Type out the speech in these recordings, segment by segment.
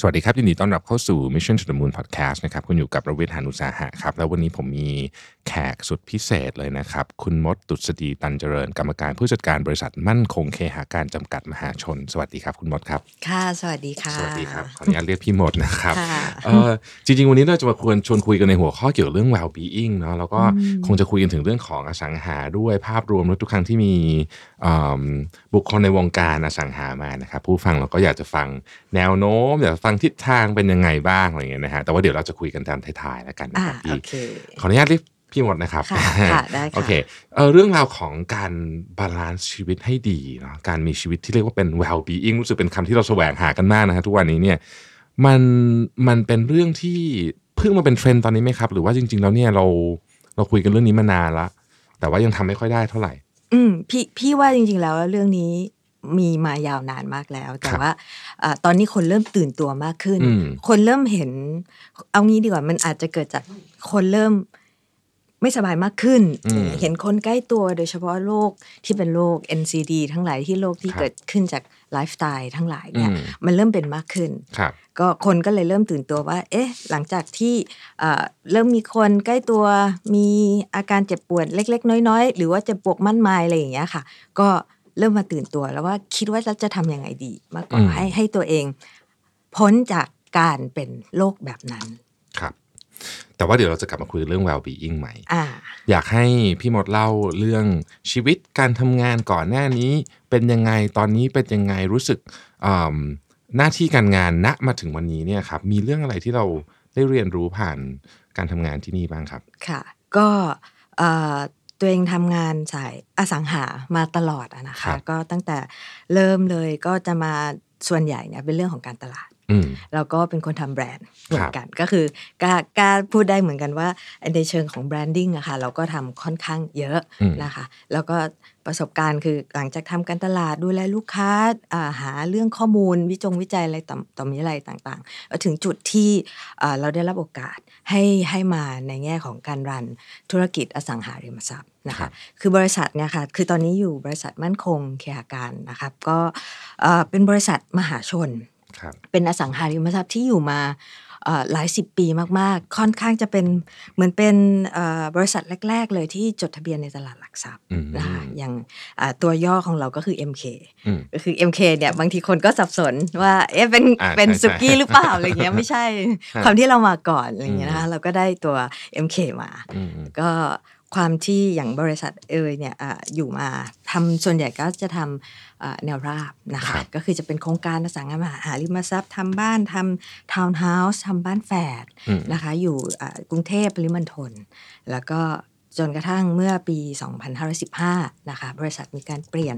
สวัสดีครับยินดีต้อนรับเข้าสู่ Mission to the Moon Podcast นะครับคุณอยู่กับรวิทยานุสาหะครับ แล้ววันนี้ผมมีแขกสุดพิเศษเลยนะครับ คุณมดตุษฎีตันเจริญ กรรมการผู้จัดการบริษัทมั่นคงเคหาการจำกัดมหาชน สวัสดีครับคุณมดครับ ค่ะ สวัสดีค่ะ สวัสดีครับ ขออนุญาตเรียกพี่มดนะครับค่ะเออจริง ๆ วันนี้เราจะมาควรชวนคุยกันในหัวข้อเกี่ยวกับเรื่อง well being เนาะแล้วก็คงจะคุยกันถึงเรื่องของอสังหาด้วยภาพรวมแล้วทุกครั้งที่มีอืมบุคคลในวงการอสังหามานะครับผู้ฟังเราก็อยากจะฟังแนวโน้มอยากจะฟังทิศทางเป็นยังไงบ้างอะไรอย่างเงี้ยนะฮะแต่ว่าเดี๋ยวเราจะคุยกันตามท้ายๆแล้วกันนะอ่าครับโอพี่เคขออนุญาตเรียกพี่มดนะครับค่ะค่ะได้ค่ะโอเคเออเรื่องราวของการ balance ชีวิตให้ดีเนาะการมีชีวิตที่เรียกว่าเป็น well being รู้สึกเป็นคำที่เราแสวงหากันมากนะฮะทุกวันนี้เนี่ยมันมันเป็นเรื่องที่เพิ่งมาเป็นเทรนด์ตอนนี้ไหมครับ หรือว่าจริง ๆ แล้วเนี่ยเราเราคุยกันเรื่องนี้มานานละแต่ว่ายังทำไม่ค่อยได้เท่าไหร่ อืมพี่พี่ว่าจริง ๆ แล้วเรื่องนี้ มีมายาวนานมากแล้ว แต่ครับว่าอ่าตอนนี้คนเริ่มตื่นตัวมากขึ้นอืมคนเริ่มเห็น เอางี้ดีกว่ามันอาจจะเกิดจากคนเริ่มไม่สบายมากขึ้นอืมเห็นคนใกล้ตัวโดยเฉพาะโรคที่เป็นโรค NCD ทั้งหลายที่โรคที่ครับเกิดขึ้นจากไลฟ์สไตล์ทั้งหลายเนี่ยอืมมันเริ่มเป็นมากขึ้นครับก็คนก็เลยเริ่มตื่นตัวว่า เอ๊ะ หลังจากที่เอ่อเริ่มมีคนใกล้ตัวมีอาการเจ็บปวดเล็ก ๆ น้อย ๆ หรือว่าเจ็บปวดมั่นมายอะไรอย่างเงี้ยค่ะ ก็ เริ่มมาตื่นตัวแล้วว่าคิดว่าเราจะทำยังไงดีมากกว่าอืมให้ให้ตัวเอง พ้นจากการเป็นโรคแบบนั้นครับ แต่ว่าเดี๋ยวเราจะกลับมาคุยเรื่อง well being ใหม่อ่าอยากให้พี่มดเล่าเรื่องชีวิตการทำงานก่อนหน้านี้เป็นยังไงตอนนี้เป็นยังไงรู้สึกอืมหน้าที่การงานณมาถึงวันนี้เนี่ยครับ มีเรื่องอะไรที่เราได้เรียนรู้ผ่านการทำงานที่นี่บ้างครับ ค่ะ ก็เอ่อ ตัวเองทำงานสายอสังหามาตลอดอะนะครัคะบก็ตั้งแต่เริ่มเลยก็จะมาส่วนใหญ่เนี่ยเป็นเรื่องของการตลาดอืมแล้วก็เป็นคนทำแบรนด์เหมืคอรันบกันก็คือกล้ากล้าพูดได้เหมือนกันว่าในเชิงของแบรนดิ้งอะค่ะเราก็ทำค่อนข้างเยอะอืมนะคะ แล้วก็ประสบการณ์คือหลังจากทำการตลาดดูแลลูกค้าอ่าหาเรื่องข้อมูลวิจงวิจัยอะไรต่อต่อมีอะไรต่างๆแล้วถึงจุดที่อ่าเราได้รับโอกาส ให้ให้มาในแง่ของการรันธุรกิจอสังหาริมทรัพย์นะครัคะบคือบริษัทเนี่ยค่ะคือตอนนี้อยู่บริษัทมั่นคงเคหาการนะครับก็เอ่อเป็นบริษัทมหาชนครับเป็นอสังหาริมทรัพย์ที่อยู่มาเอ่อ หลายสิบปีมากๆ ค่อนข้างจะเป็นเหมือนเป็นเอ่อบริษัทแรก ๆ เลยที่จดทะเบียนในตลาดหลักทรัพย์อืมนะคะอย่างอ่าตัวย่อของเราก็คือ MK อืมก็คือ MK เนี่ยบางทีคนก็สับสนว่าเอ๊ะเป็นอ่าเป็นใช่สุกี้ใช่หรือเปล่าอะไรเงี้ยไม่ใช่ฮะความที่เรามาก่อนอะไรเงี้ยอืนะคะมเราก็ได้ตัว MK มาอืมอืมก็ ความที่อย่างบริษัทเอยเนี่ยอาอยู่มาทำส่วนใหญ่ก็จะทำอ่าแนวราบนะครัคะบก็คือจะเป็นโครงการอสังหาริมทรัพย์ทำบ้านทำทาวน์เฮาส์ทำบ้านแฝดอืมนะคะ อยู่อ่ากรุงเทพปริมณฑลแล้วก็จนกระทั่งเมื่อปี 2515 นะคะ บริษัทมีการเปลี่ยน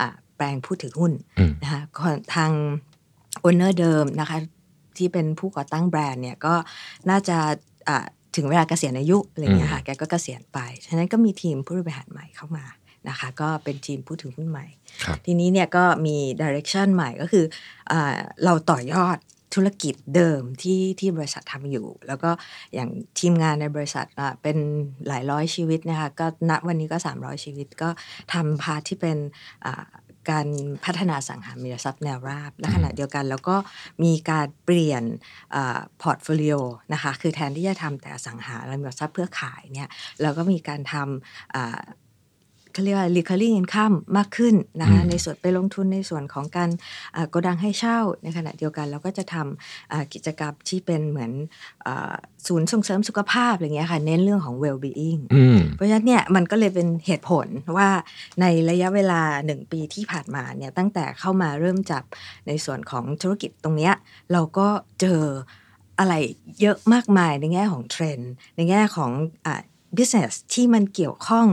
อ่าแปลงผู้ถือหุ้นอืมนะคะคนทาง owner เดิมนะคะ ที่เป็นผู้ก่อตั้งแบรนด์เนี่ยก็น่าจะอ่า ถึงเวลาเกษียณอายุอะไรอย่างเงี้ยค่ะแกก็เกษียณไป ฉะนั้นก็มีทีมผู้บริหารใหม่เข้ามานะคะก็เป็นทีมผู้ถือหุ้นใหม่ครับทีนี้เนี่ยก็มี direction ใหม่ก็คืออาเราต่อยอดธุรกิจเดิมที่ที่บริษัททำอยู่ แล้วก็อย่างทีมงานในบริษัทอะเป็นหลายร้อยชีวิตนะคะก็ณวันนี้ก็ 300 ชีวิตก็ทำ part ที่เป็นอ่า การพัฒนาอสังหาริมทรัพย์แนวราบและขณะเดียวกัน แล้วก็มีการเปลี่ยน portfolio นะคะคือแทนที่จะทำแต่อสังหาริมทรัพย์เพื่อขายเนี่ยเราก็มีการทำอ่า เขาเรียกว่า recurring income มากขึ้นนะคะอืมในส่วนไปลงทุนในส่วนของการอ่าโกดังให้เช่าในขณะเดียวกันเราก็จะทำอ่ากิจกรรมที่เป็นเหมือนอาศูนย์ส่งเสริมสุขภาพอะไรเงี้ยค่ะเน้นเรื่องของ well being อืมเพราะฉะนั้นเนี่ยมันก็เลยเป็นเหตุผลว่าในระยะเวลาหนึ่งปีที่ผ่านมาเนี่ยตั้งแต่เข้ามาเริ่มจับในส่วนของธุรกิจตรงเนี้ยเราก็เจออะไรเยอะมากมายในแง่ของเทรนด์ในแง่ของอ่า business ที่มันเกี่ยวข้อง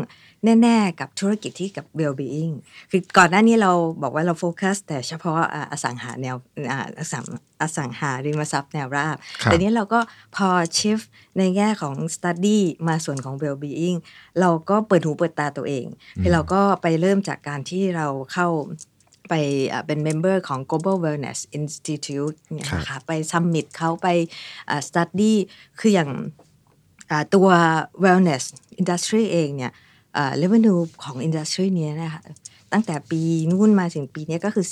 แน่ ๆ กับธุรกิจที่กับ well being คือก่อนหน้านี้เราบอกว่าเราโฟกัส แต่เฉพาะอ่าอสังหาแนวอ่าอสังอสังหาริมทรัพย์แนวราบครับแต่นี้เราก็พอ shift ในแง่ของ study มาส่วนของ well being เราก็เปิดหูเปิดตาตัวเองคือเราก็ไปเริ่มจากการที่เราเข้าไปอ่าเป็นเมมเบอร์ของ global wellness institute เนี่ยครับนะคะไป summit เขาไปอ่า study คืออย่างอ่าตัว wellness industry เองเนี่ย อ่า revenue ของ industry เนี้ยนะคะตั้งแต่ปีนู่นมาถึงปีเนี้ยก็คือ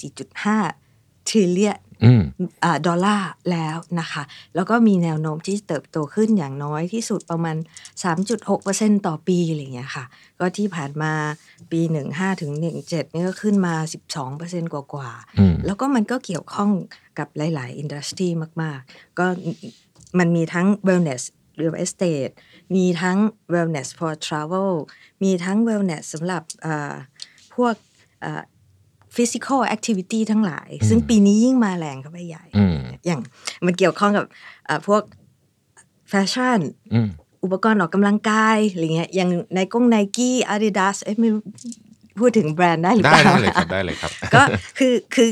4.5 trillion อืมอาดอลลาร์แล้วนะคะ แล้วก็มีแนวโน้มที่เติบโตขึ้นอย่างน้อยที่สุดประมาณ 3.6%ต่อปีอะไรอย่างเงี้ยค่ะ ก็ที่ผ่านมาปี 15 ถึง 17 นี่ก็ขึ้นมา 12%กว่ากว่าๆอืมแล้วก็มันก็เกี่ยวข้องกับหลาย ๆ อินดัสทรีมาก ๆ ก็มันมีทั้ง wellness real estate มีทั้ง wellness for travel มีทั้ง wellness สำหรับเอ่อพวกเอ่อ physical activity ทั้งหลาย ซึ่งปีนี้ยิ่งมาแรงเข้าไปใหญ่อืมอย่างมันเกี่ยวข้องกับเอ่อพวกแฟชั่นอืมอุปกรณ์ออกกำลังกายอะไรเงี้ยอย่างในกงไนกี้อาดิดาสเอ๊ะไม่รู้พูดถึงแบรนด์ได้หรือได้เปล่าได้เลยครับได้เลยครับ ก็คือคือ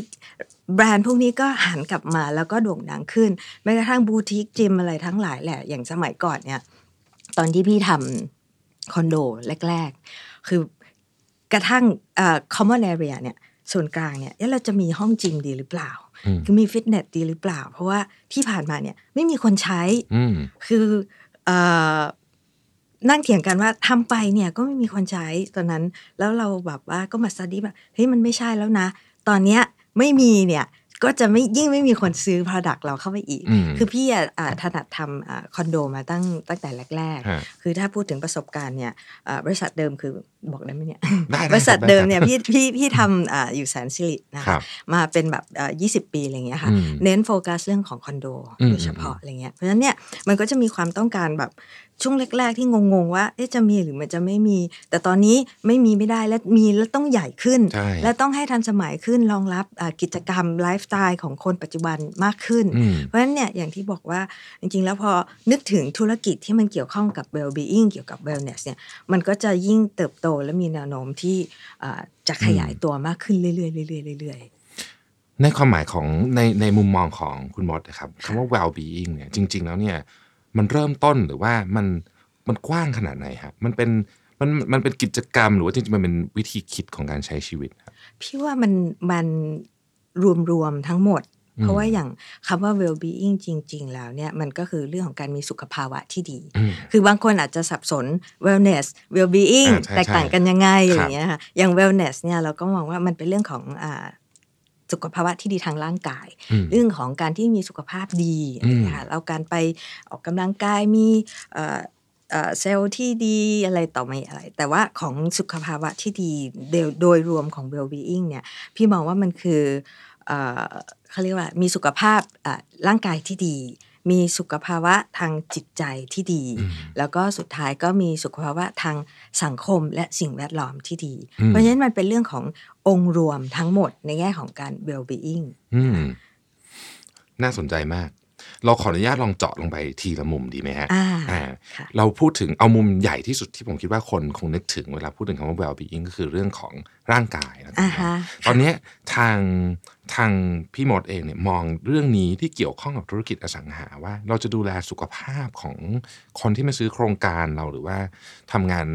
แบรนด์พวกนี้ก็หันกลับมาแล้วก็โด่งดังขึ้นแม้กระทั่งบูติกจิมอะไรทั้งหลายแหละ อย่างสมัยก่อนเนี่ย ตอนที่พี่ทำคอนโดแรก ๆ คือกระทั่งเอ่อ common area เนี่ยส่วนกลางเนี่ยเอ๊ะเราจะมีห้องจิมดีหรือเปล่าอืมคือมีฟิตเนสดีหรือเปล่า เพราะว่าที่ผ่านมาเนี่ยไม่มีคนใช้อืมคือเออนั่งเถียงกันว่าทำไปเนี่ยก็ไม่มีคนใช้ตอนนั้น แล้วเราแบบว่าก็มาสตี้แบบเฮ้ยมันไม่ใช่แล้วนะ ตอนเนี้ยไม่มีเนี่ย ก็จะไม่ยิ่งไม่มีคนซื้อ Product เราเข้าไปอีกอืมคือพี่อะอ่าถนัดทำอ่าคอนโดมาตั้งตั้งแต่แรกฮะๆคือถ้าพูดถึงประสบการณ์เนี่ยอ่าบริษัทเดิมคือ บอกได้ไหมเนี่ยได้ได้บริษัทครับเดิมเนี่ยได้พี่พี่พี่ทำอ่าอยู่แสนสิรินะครัคะบมาเป็นแบบเอ่อ20ปีอะไรอย่างเงี้ยค่ะอืมเน้นโฟกัสเรื่องของคอนโดอืมโดยเฉพาะอะไรเงี้ยเพราะฉะนั้นเนี่ยมันก็จะมีความต้องการแบบช่วงแรก ๆ ที่งง ๆ ว่าเอ๊ะจะมีหรือมันจะไม่มี แต่ตอนนี้ไม่มีไม่ได้และมีแล้วต้องใหญ่ขึ้นใช่และต้องให้ทันสมัยขึ้นรองรับอ่ากิจกรรมไลฟ์สไตล์ของคนปัจจุบันมากขึ้นอืมเพราะฉะนั้นเนี่ยอย่างที่บอกว่าจริง ๆ แล้วพอนึกถึงธุรกิจที่มันเกี่ยวข้องกับ well-being เกี่ยวกับ wellness เนี่ยมันก็จะยิ่งเติบโตและมีแนวโน้มที่อ่าจะขยายตัวมากขึ้นเรื่อยๆเรื่อยๆเรื่อยๆในความหมายของในในมุมมองของคุณมดนะครับคำว่า well being เนี่ยจริง ๆ แล้วเนี่ยมันเริ่มต้นหรือว่ามันมันกว้างขนาดไหนฮะมันเป็นมันมันเป็นกิจกรรมหรือว่าจริงๆมันเป็นวิธีคิดของการใช้ชีวิตครับพี่ว่ามันมันรวมๆทั้งหมดอืม เพราะว่าอย่างคำว่า well-being จริง ๆ แล้วเนี่ยมันก็คือเรื่องของการมีสุขภาวะที่ดีอืมคือบางคนอาจจะสับสน wellness well-being อ่าใช่แตกต่างกันยังไงใช่อะไรอย่างเงี้ยค่ะอย่าง wellness เนี่ยเราก็มองว่ามันเป็นเรื่องของอ่าสุขภาวะที่ดีทางร่างกายอืมเรื่องของการที่มีสุขภาพดีอะไรอย่างเงี้ยค่ะแล้วการไปออกกำลังกายมีเอ่อเอ่อเซลล์ที่ดีอะไรต่อไม่อะไร แต่ว่าของสุขภาวะที่ดีโดยโดยรวมของ well-being เนี่ยพี่มองว่ามันคือ เอ่อเขาเรียกว่ามีสุขภาพอะร่างกายที่ดี มีสุขภาวะทางจิตใจที่ดีอืมแล้วก็สุดท้ายก็มีสุขภาวะทางสังคมและสิ่งแวดล้อมที่ดีอืมเพราะฉะนั้นมันเป็นเรื่องขององค์รวมทั้งหมดในแง่ของการ well-being อืมน่าสนใจมาก เราขออนุญาตลองเจาะลงไปทีละมุมดีไหมฮะอ่าอ่าค่ะเราพูดถึงเอามุมใหญ่ที่สุดที่ผมคิดว่าคนคงนึกถึงเวลาพูดถึงคำว่า well being ก็คือเรื่องของร่างกายนะครับอ่าฮะตอนเนี้ยทางทางพี่มดเองเนี่ยมองเรื่องนี้ที่เกี่ยวข้องกับธุรกิจอสังหาว่า เราจะดูแลสุขภาพของคนที่มาซื้อโครงการเราหรือว่าทำงาน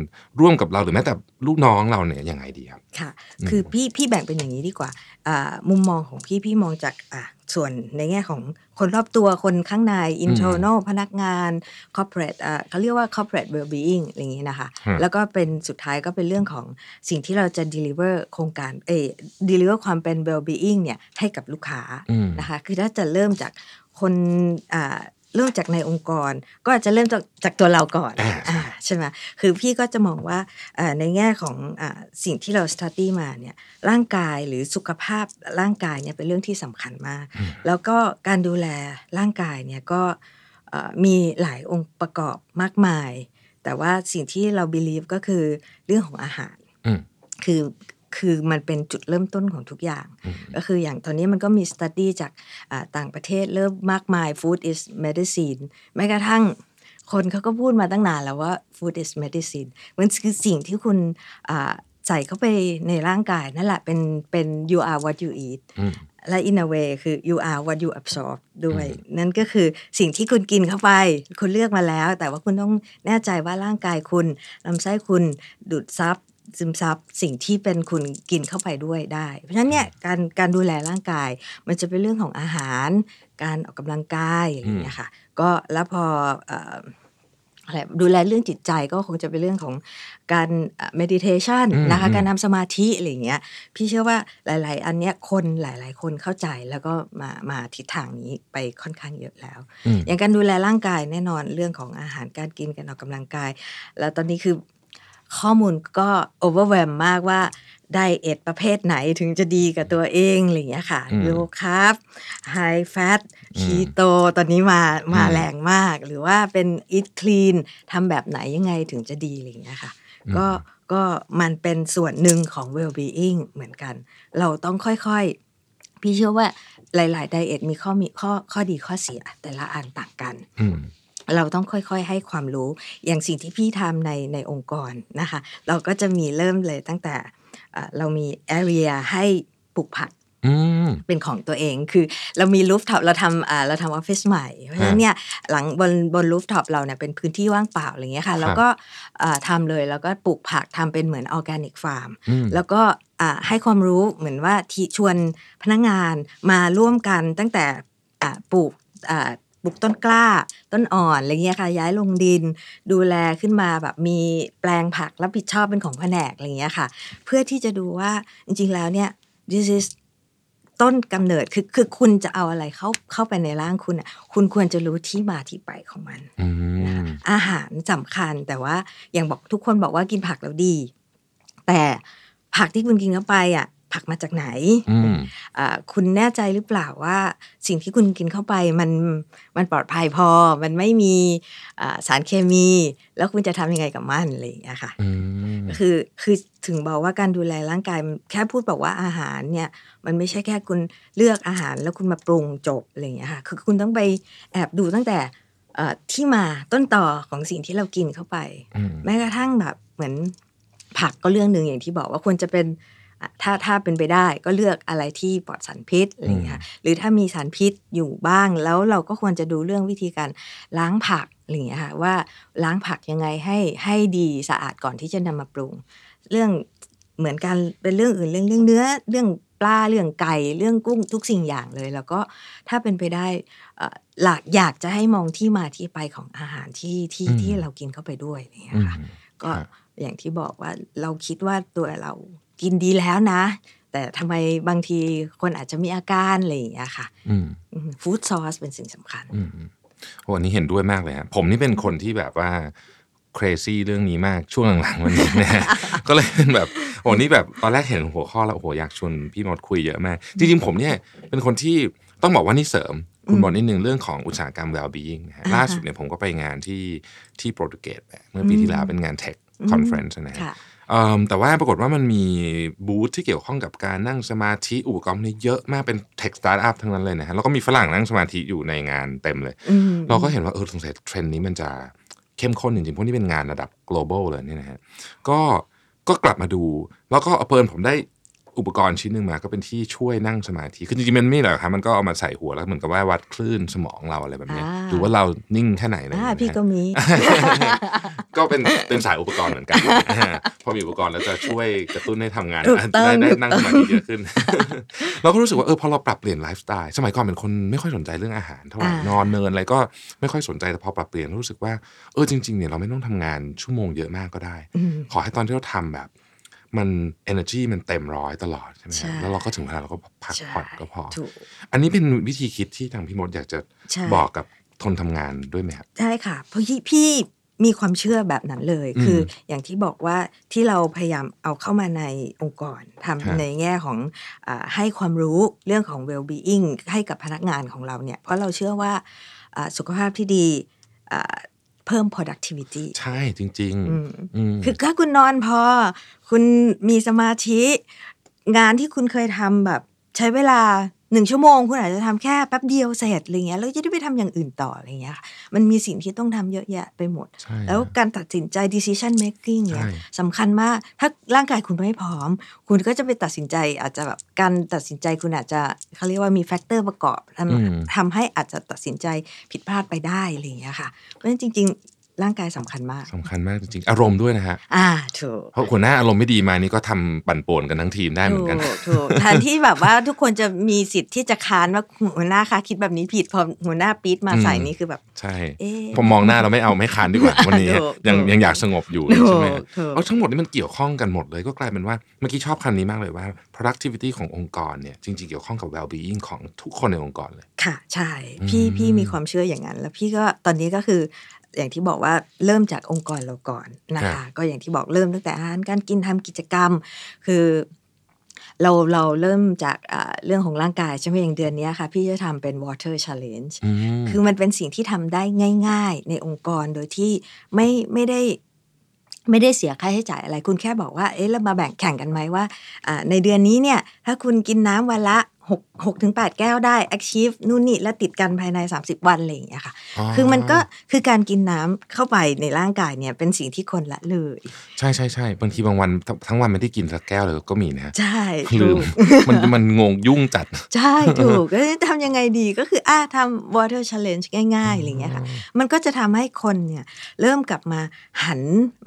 ร่วมกับเราหรือแม้แต่ลูกน้องเราเนี่ยยังไงดีครับค่ะ คือพี่พี่แบ่งเป็นอย่างนี้ดีกว่าอ่ามุมมองของพี่พี่มองจากอ่า ส่วนในแง่ของคนรอบตัวคนข้างใน internal พนักงาน corporate อ่าเขาเรียกว่า corporate well-being อะไรอย่างนี้นะคะฮะแล้วก็เป็นสุดท้ายก็เป็นเรื่องของสิ่งที่เราจะ deliver โครงการเออ deliver ความเป็น well-being เนี่ยให้กับลูกค้าอืมนะคะ คือถ้าจะเริ่มจากคนอ่า เริ่มจากในองค์กร ก็อาจจะเริ่มจากจากตัวเราก่อนอ่าอ่าใช่ไหมคือพี่ก็จะมองว่าเอ่อในแง่ของอาสิ่งที่เรา study มาเนี่ยร่างกายหรือสุขภาพร่างกายเนี่ยเป็นเรื่องที่สำคัญมาก แล้วก็การดูแลร่างกายเนี่ยก็เอ่อมีหลายองค์ประกอบมากมาย แต่ว่าสิ่งที่เรา believe ก็คือเรื่องของอาหารอืมคือ คือมันเป็นจุดเริ่มต้นของทุกอย่าง ก็คืออย่างตอนนี้มันก็มีสต u d ดี้จากอ่าต่างประเทศเริ่มมากมาย food is medicine แม้กระทั่งคนเขาก็พูดมาตั้งนานแล้วว่า food is medicine มันคือสิ่งที่คุณอ่าใส่เข้าไปในร่างกายนั่นแหละเป็นเป็น you are what you eat อืมและ in a way คือ you are what you absorb ด้วย นั่นก็คือสิ่งที่คุณกินเข้าไป คุณเลือกมาแล้ว แต่ว่าคุณต้องแน่ใจว่าร่างกายคุณลำไส้คุณดูดซับ ซึมซับสิ่งที่เป็นคุณกินเข้าไปด้วยได้ เพราะฉะนั้นเนี่ยการการดูแลร่างกาย มันจะเป็นเรื่องของอาหาร การออกกำลังกายอย่างเงี้ยค่ะ ก็แล้วพอเอ่ออะไรดูแลเรื่องจิตใจก็คงจะเป็นเรื่องของการ meditation อืมนะคะอืมการทำสมาธิอะไรอย่างเงี้ยพี่เชื่อว่าหลาย ๆ อันเนี้ยคนหลาย ๆ คนเข้าใจแล้วก็มามาทิศทางนี้ไปค่อนข้างเยอะแล้วอืมอย่างการดูแลร่างกายแน่นอนเรื่องของอาหารการกินการออกกำลังกาย แล้วตอนนี้คือ ข้อมูลก็ overwhelm มากว่าไดเอทประเภทไหนถึงจะดีกับตัวเองอะไรอย่างเงี้ยค่ะอืม low carb high fat อืม keto ตอนนี้มามาอืมแรงมาก หรือว่าเป็น eat clean ทำแบบไหนยังไงถึงจะดีอะไรอย่างเงี้ยค่ะ ก็ก็มันเป็นส่วนหนึ่งของ well being เหมือนกัน เราต้องค่อยๆ พี่เชื่อว่าหลายๆไดเอทมีข้อมีข้อข้อดีข้อเสีย แต่ละอันต่างกันอืม เราต้องค่อยๆ ให้ความรู้ อย่างสิ่งที่พี่ทำในในองค์กรนะคะ เราก็จะมีเริ่มเลยตั้งแต่เอ่อเรามี area ให้ปลูกผักอืมเป็นของตัวเองคือเรามีรูฟท็อปเราทำอ่าเราทำออฟฟิศใหม่ เพราะฉะนั้นเนี่ยหลังบนบน rooftop เราเนี่ยเป็นพื้นที่ว่างเปล่าอะไรเงี้ยค่ะ แล้วก็อ่าทำเลยแล้วก็ปลูกผักทำเป็นเหมือน organic farm อืมแล้วก็อ่าให้ความรู้เหมือนว่าที่ชวนพนักงานมาร่วมกันตั้งแต่อ่าปลูกอ่า ปลูกต้นกล้า ต้นอ่อนอะไรเงี้ยค่ะ ย้ายลงดิน ดูแลขึ้นมาแบบมีแปลงผักรับผิดชอบเป็นของแผนกอะไรเงี้ยค่ะ เพื่อที่จะดูว่าจริง ๆ แล้วเนี่ย this is ต้นกำเนิดคือคือคุณจะเอาอะไรเข้าเข้าไปในร่างคุณอะคุณควรจะรู้ที่มาที่ไปของมันอืมอาหารสำคัญแต่ว่าอย่างบอกทุกคนบอกว่ากินผักแล้วดี แต่ผักที่คุณกินเข้าไปอะ ผักมาจากไหนอืมอ่าคุณแน่ใจหรือเปล่าว่าสิ่งที่คุณกินเข้าไปมันมันปลอดภัยพอ มันไม่มีอ่าสารเคมี แล้วคุณจะทำยังไงกับมันอะไรอย่างเงี้ยค่ะอืมคือคือถึงบอกว่าการดูแลร่างกายแค่พูดบอกว่าอาหารเนี่ย มันไม่ใช่แค่คุณเลือกอาหารแล้วคุณมาปรุงจบอะไรอย่างเงี้ยค่ะคือคุณต้องไปแอบดูตั้งแต่เอ่อที่มาต้นต่อของสิ่งที่เรากินเข้าไปอืมแม้กระทั่งแบบเหมือนผักก็เรื่องหนึ่งอย่างที่บอกว่าควรจะเป็นอะ ถ้าถ้าเป็นไปได้ก็เลือกอะไรที่ปลอดสารพิษอะไรอย่างเงี้ยหรือถ้ามีสารพิษอยู่บ้าง แล้วเราก็ควรจะดูเรื่องวิธีการล้างผักอะไรอย่างเงี้ยค่ะว่าล้างผักยังไงให้ให้ดีสะอาดก่อนที่จะนำมาปรุง เรื่องเหมือนกันเป็นเรื่องอื่นเรื่องเรื่องเนื้อเรื่องปลาเรื่องไก่เรื่องกุ้งทุกสิ่งอย่างเลย แล้วก็ถ้าเป็นไปได้เอ่อหลักอยากจะให้มองที่มาที่ไปของอาหารที่ที่อืมที่เรากินเข้าไปด้วยอะไรอย่างเงี้อืยมค่ะก็ครับอย่างที่บอกว่าเราคิดว่าตัวเรา กินดีแล้วนะ แต่ทำไมบางทีคนอาจจะมีอาการอะไรอย่างเงี้ยค่ะอืมfood source เป็นสิ่งสำคัญอืมอืมโอ้อันนี้เห็นด้วยมากเลยฮะผมนี่เป็นคนที่แบบว่า crazy เรื่องนี้มากช่วงหลังๆวันนี้นะฮะก็เลยเป็นแบบโอ้นี่แบบตอนแรกเห็นหัวข้อแล้วโอ้โหอยากชวนพี่มดคุยเยอะมาก จริงๆผมเนี่ยเป็นคนที่ต้องบอกว่านี่เสริม คุณอืมบอกนิดนึงเรื่องของอุตสาหกรรม well-being นะฮะอ่าฮะล่าสุดเนี่ยผมก็ไปงานที่ที่โปรตุเกสเมื่อปีที่แล้วเป็นงาน tech conference นะฮะค่ะเอิ่ม แต่ว่าปรากฏว่ามันมีบูธที่เกี่ยวข้องกับการนั่งสมาธิอุปกรณ์นี่เยอะมากเป็น tech startup ทั้งนั้นเลยนะฮะแล้วก็มีฝรั่งนั่งสมาธิอยู่ในงานเต็มเลยอืมเราก็เห็นว่าเออสงสัยเทรนด์นี้มันจะเข้มข้นจริงๆเพราะนี่เป็นงานระดับ global เลยเนี่ยนะฮะก็ก็กลับมาดู แล้วก็เอาเปิลผมได้ อุปกรณ์ชิ้นหนึ่งมาก็เป็นที่ช่วยนั่งสมาธิ คือจริงๆมันไม่หรอกครับมันก็เอามาใส่หัวแล้วเหมือนกับว่าวัดคลื่นสมองเราอะไรแบบเนี้ยอ่าดูว่าเรานิ่งแค่ไหนอะไรอย่างอ่าเงี้ยนะฮะพี่ก็มี ก็เป็นเป็นสายอุปกรณ์เหมือนกัน พอมีอุปกรณ์แล้วจะช่วยกระตุ้นให้ทำงานถูกต้องได้ได้ถูกต้องนั่งสมาธิเยอะขึ้น เราก็รู้สึกว่าเออพอเราปรับเปลี่ยนไลฟ์สไตล์สมัยก่อนเป็นคนไม่ค่อยสนใจเรื่องอาหารเท่าไหร่นอนเนินอะไรก็ไม่ค่อยสนใจแต่พอปรับเปลี่ยนรู้สึกว่าเออจริงๆเนี่ยเราไม่ต้องทำงานชั่วโมงเยอะมากก็ได้อืมขอให้ตอนที่เราทำแบบ มัน energy มันเต็มร้อยตลอดใช่ไหมใช่ครับแล้วเราก็ถึงเวลาเราก็พักใช่ผ่อนก็พอถูกอันนี้เป็นวิธีคิดที่ทางพี่มดอยากจะใช่บอกกับคนทำงานด้วยไหมครับใช่ค่ะ เพราะพี่พี่มีความเชื่อแบบนั้นเลยอืมคืออย่างที่บอกว่าที่เราพยายามเอาเข้ามาในองค์กรทำครับในแง่ของอาให้ความรู้เรื่องของ well-being ให้กับพนักงานของเราเนี่ย เพราะเราเชื่อว่าอ่าสุขภาพที่ดีอ่า เพิ่ม productivity ใช่จริงอืมๆอืมคือถ้าคุณนอนพอ คุณมีสมาธิ งานที่คุณเคยทำแบบ ใช้เวลา หนึ่งชั่วโมงคุณอาจจะทำแค่แป๊บเดียวเสร็จอะไรเงี้ยแล้วจะได้ไปทำอย่างอื่นต่ออะไรเงี้ยค่ะมันมีสิ่งที่ต้องทำเยอะแยะไปหมดใช่แล้วการตัดสินใจ decision making เนี่ยใช่สำคัญมาก ถ้าร่างกายคุณไม่พร้อม คุณก็จะไปตัดสินใจอาจจะแบบการตัดสินใจคุณอาจจะเขาเรียกว่ามี factor ประกอบทอืมำทำให้อาจจะตัดสินใจผิดพลาดไปได้อะไรอย่างเงี้ยค่ะเพราะฉะนั้นจริงๆ ร่างกายสำคัญมากสำคัญมากจริงๆอารมณ์ด้วยนะฮะอ่าถูกเพราะหัวหน้าอารมณ์ไม่ดีมานี่ก็ทำปั่นป่วนกันทั้งทีมได้เหมือนกันถูกถูกแทนที่แบบว่าทุกคนจะมีสิทธิ์ที่จะค้านว่าหัวหน้าคะคิดแบบนี้ผิดพอหัวหน้าปี๊ดมาใส่อืมนี่คือแบบใช่เอ๊ะผมมองหน้าเราไม่เอาไม่ค้านดีกว่าวันนี้ถูกยังถูกยังอยากสงบอยู่ถูกใช่ไหมถูกเอาทั้งหมดนี่มันเกี่ยวข้องกันหมดเลยก็กลายเป็นว่าเมื่อกี้ชอบคำนี้มากเลยว่า productivity ขององค์กรเนี่ยจริงๆเกี่ยวข้องกับ well-being ของทุกคนในองค์กรเลยค่ะ ใช่ พี่อืมพี่มีความเชื่ออย่างนั้น แล้วพี่ก็ตอนนี้ก็คือ อย่างที่บอกว่าเริ่มจากองค์กรเราก่อนนะคะ ก็อย่างที่บอกเริ่มตั้งแต่อาหารการกินทำกิจกรรม คือเราเราเริ่มจากอ่าเรื่องของร่างกายใช่ไหมอย่างเดือนนี้ค่ะ พี่จะทำเป็น water challenge อืมคือมันเป็นสิ่งที่ทำได้ง่าย ๆ ในองค์กรโดยที่ไม่ไม่ได้ไม่ได้เสียค่าใช้จ่ายอะไร คุณแค่บอกว่า เอ๊ะเรามาแบ่งแข่งกันไหมว่าอ่าในเดือนนี้เนี่ย ถ้าคุณกินน้ำวันละ 6 6ถึง8แก้วได้ achieve นู่นนี่และติดกันภายใน 30 วันอะไรอย่างเงี้ยค่ะ คือมันก็คือการกินน้ำเข้าไปในร่างกายเนี่ยเป็นสิ่งที่คนละเลย ใช่ใช่ใช่บางทีบางวันทั้งทั้งวันไม่ได้กินสักแก้วเลยก็มีนะฮะใช่ลืถูมกมันมันงงยุ่งจัด ใช่ถูกแล้วทำยังไงดีก็คืออะทำ water challenge ง่ายๆอะไรอย่างเงี้ยค่ะ มันก็จะทำให้คนเนี่ยเริ่มกลับมาหัน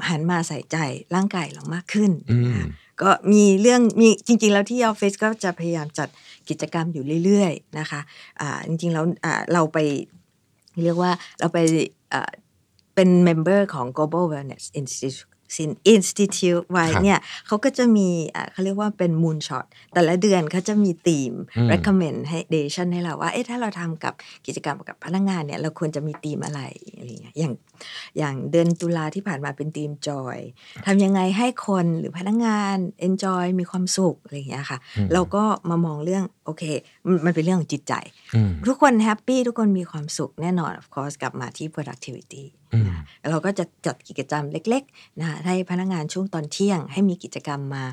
หันมาใส่ใจร่างกายเรามากขึ้นอืมนะคะก็มีเรื่องมีจริง ๆ แล้วที่ออฟฟิศก็จะพยายามจัด กิจกรรมอยู่เรื่อยๆนะคะะจริงๆแล้วอ่าเราไปเรียกว่าเราไปเป็นเมมเบอร์ของ Global Wellness Institute Institute ไว้ครับเนี่ยเขาก็จะมีอ่าเขาเรียกว่าเป็น moon shot แต่ละเดือนเขาจะมีธีมอืม recommend ให้ dation ให้เราว่าเอ๊ะถ้าเราทำกับกิจกรรมกับพนักงานเนี่ยเราควรจะมีธีมอะไรอะไรอย่างเงี้ยอย่างอย่างเดือนตุลาที่ผ่านมาเป็นธีม joy ทำยังไงให้คนหรือพนักงาน enjoy มีความสุขอะไรอย่างเงี้ยค่ะอืมเราก็มามองเรื่องโอเค มันมันเป็นเรื่องของจิตใจอืมทุกคนแฮปปี้ทุกคนมีความสุขแน่นอน of course กลับมาที่ productivity อืมนะ เราก็จะจัดกิจกรรมเล็กๆนะคะให้พนักงานช่วงตอนเที่ยง ให้มีกิจกรรมมา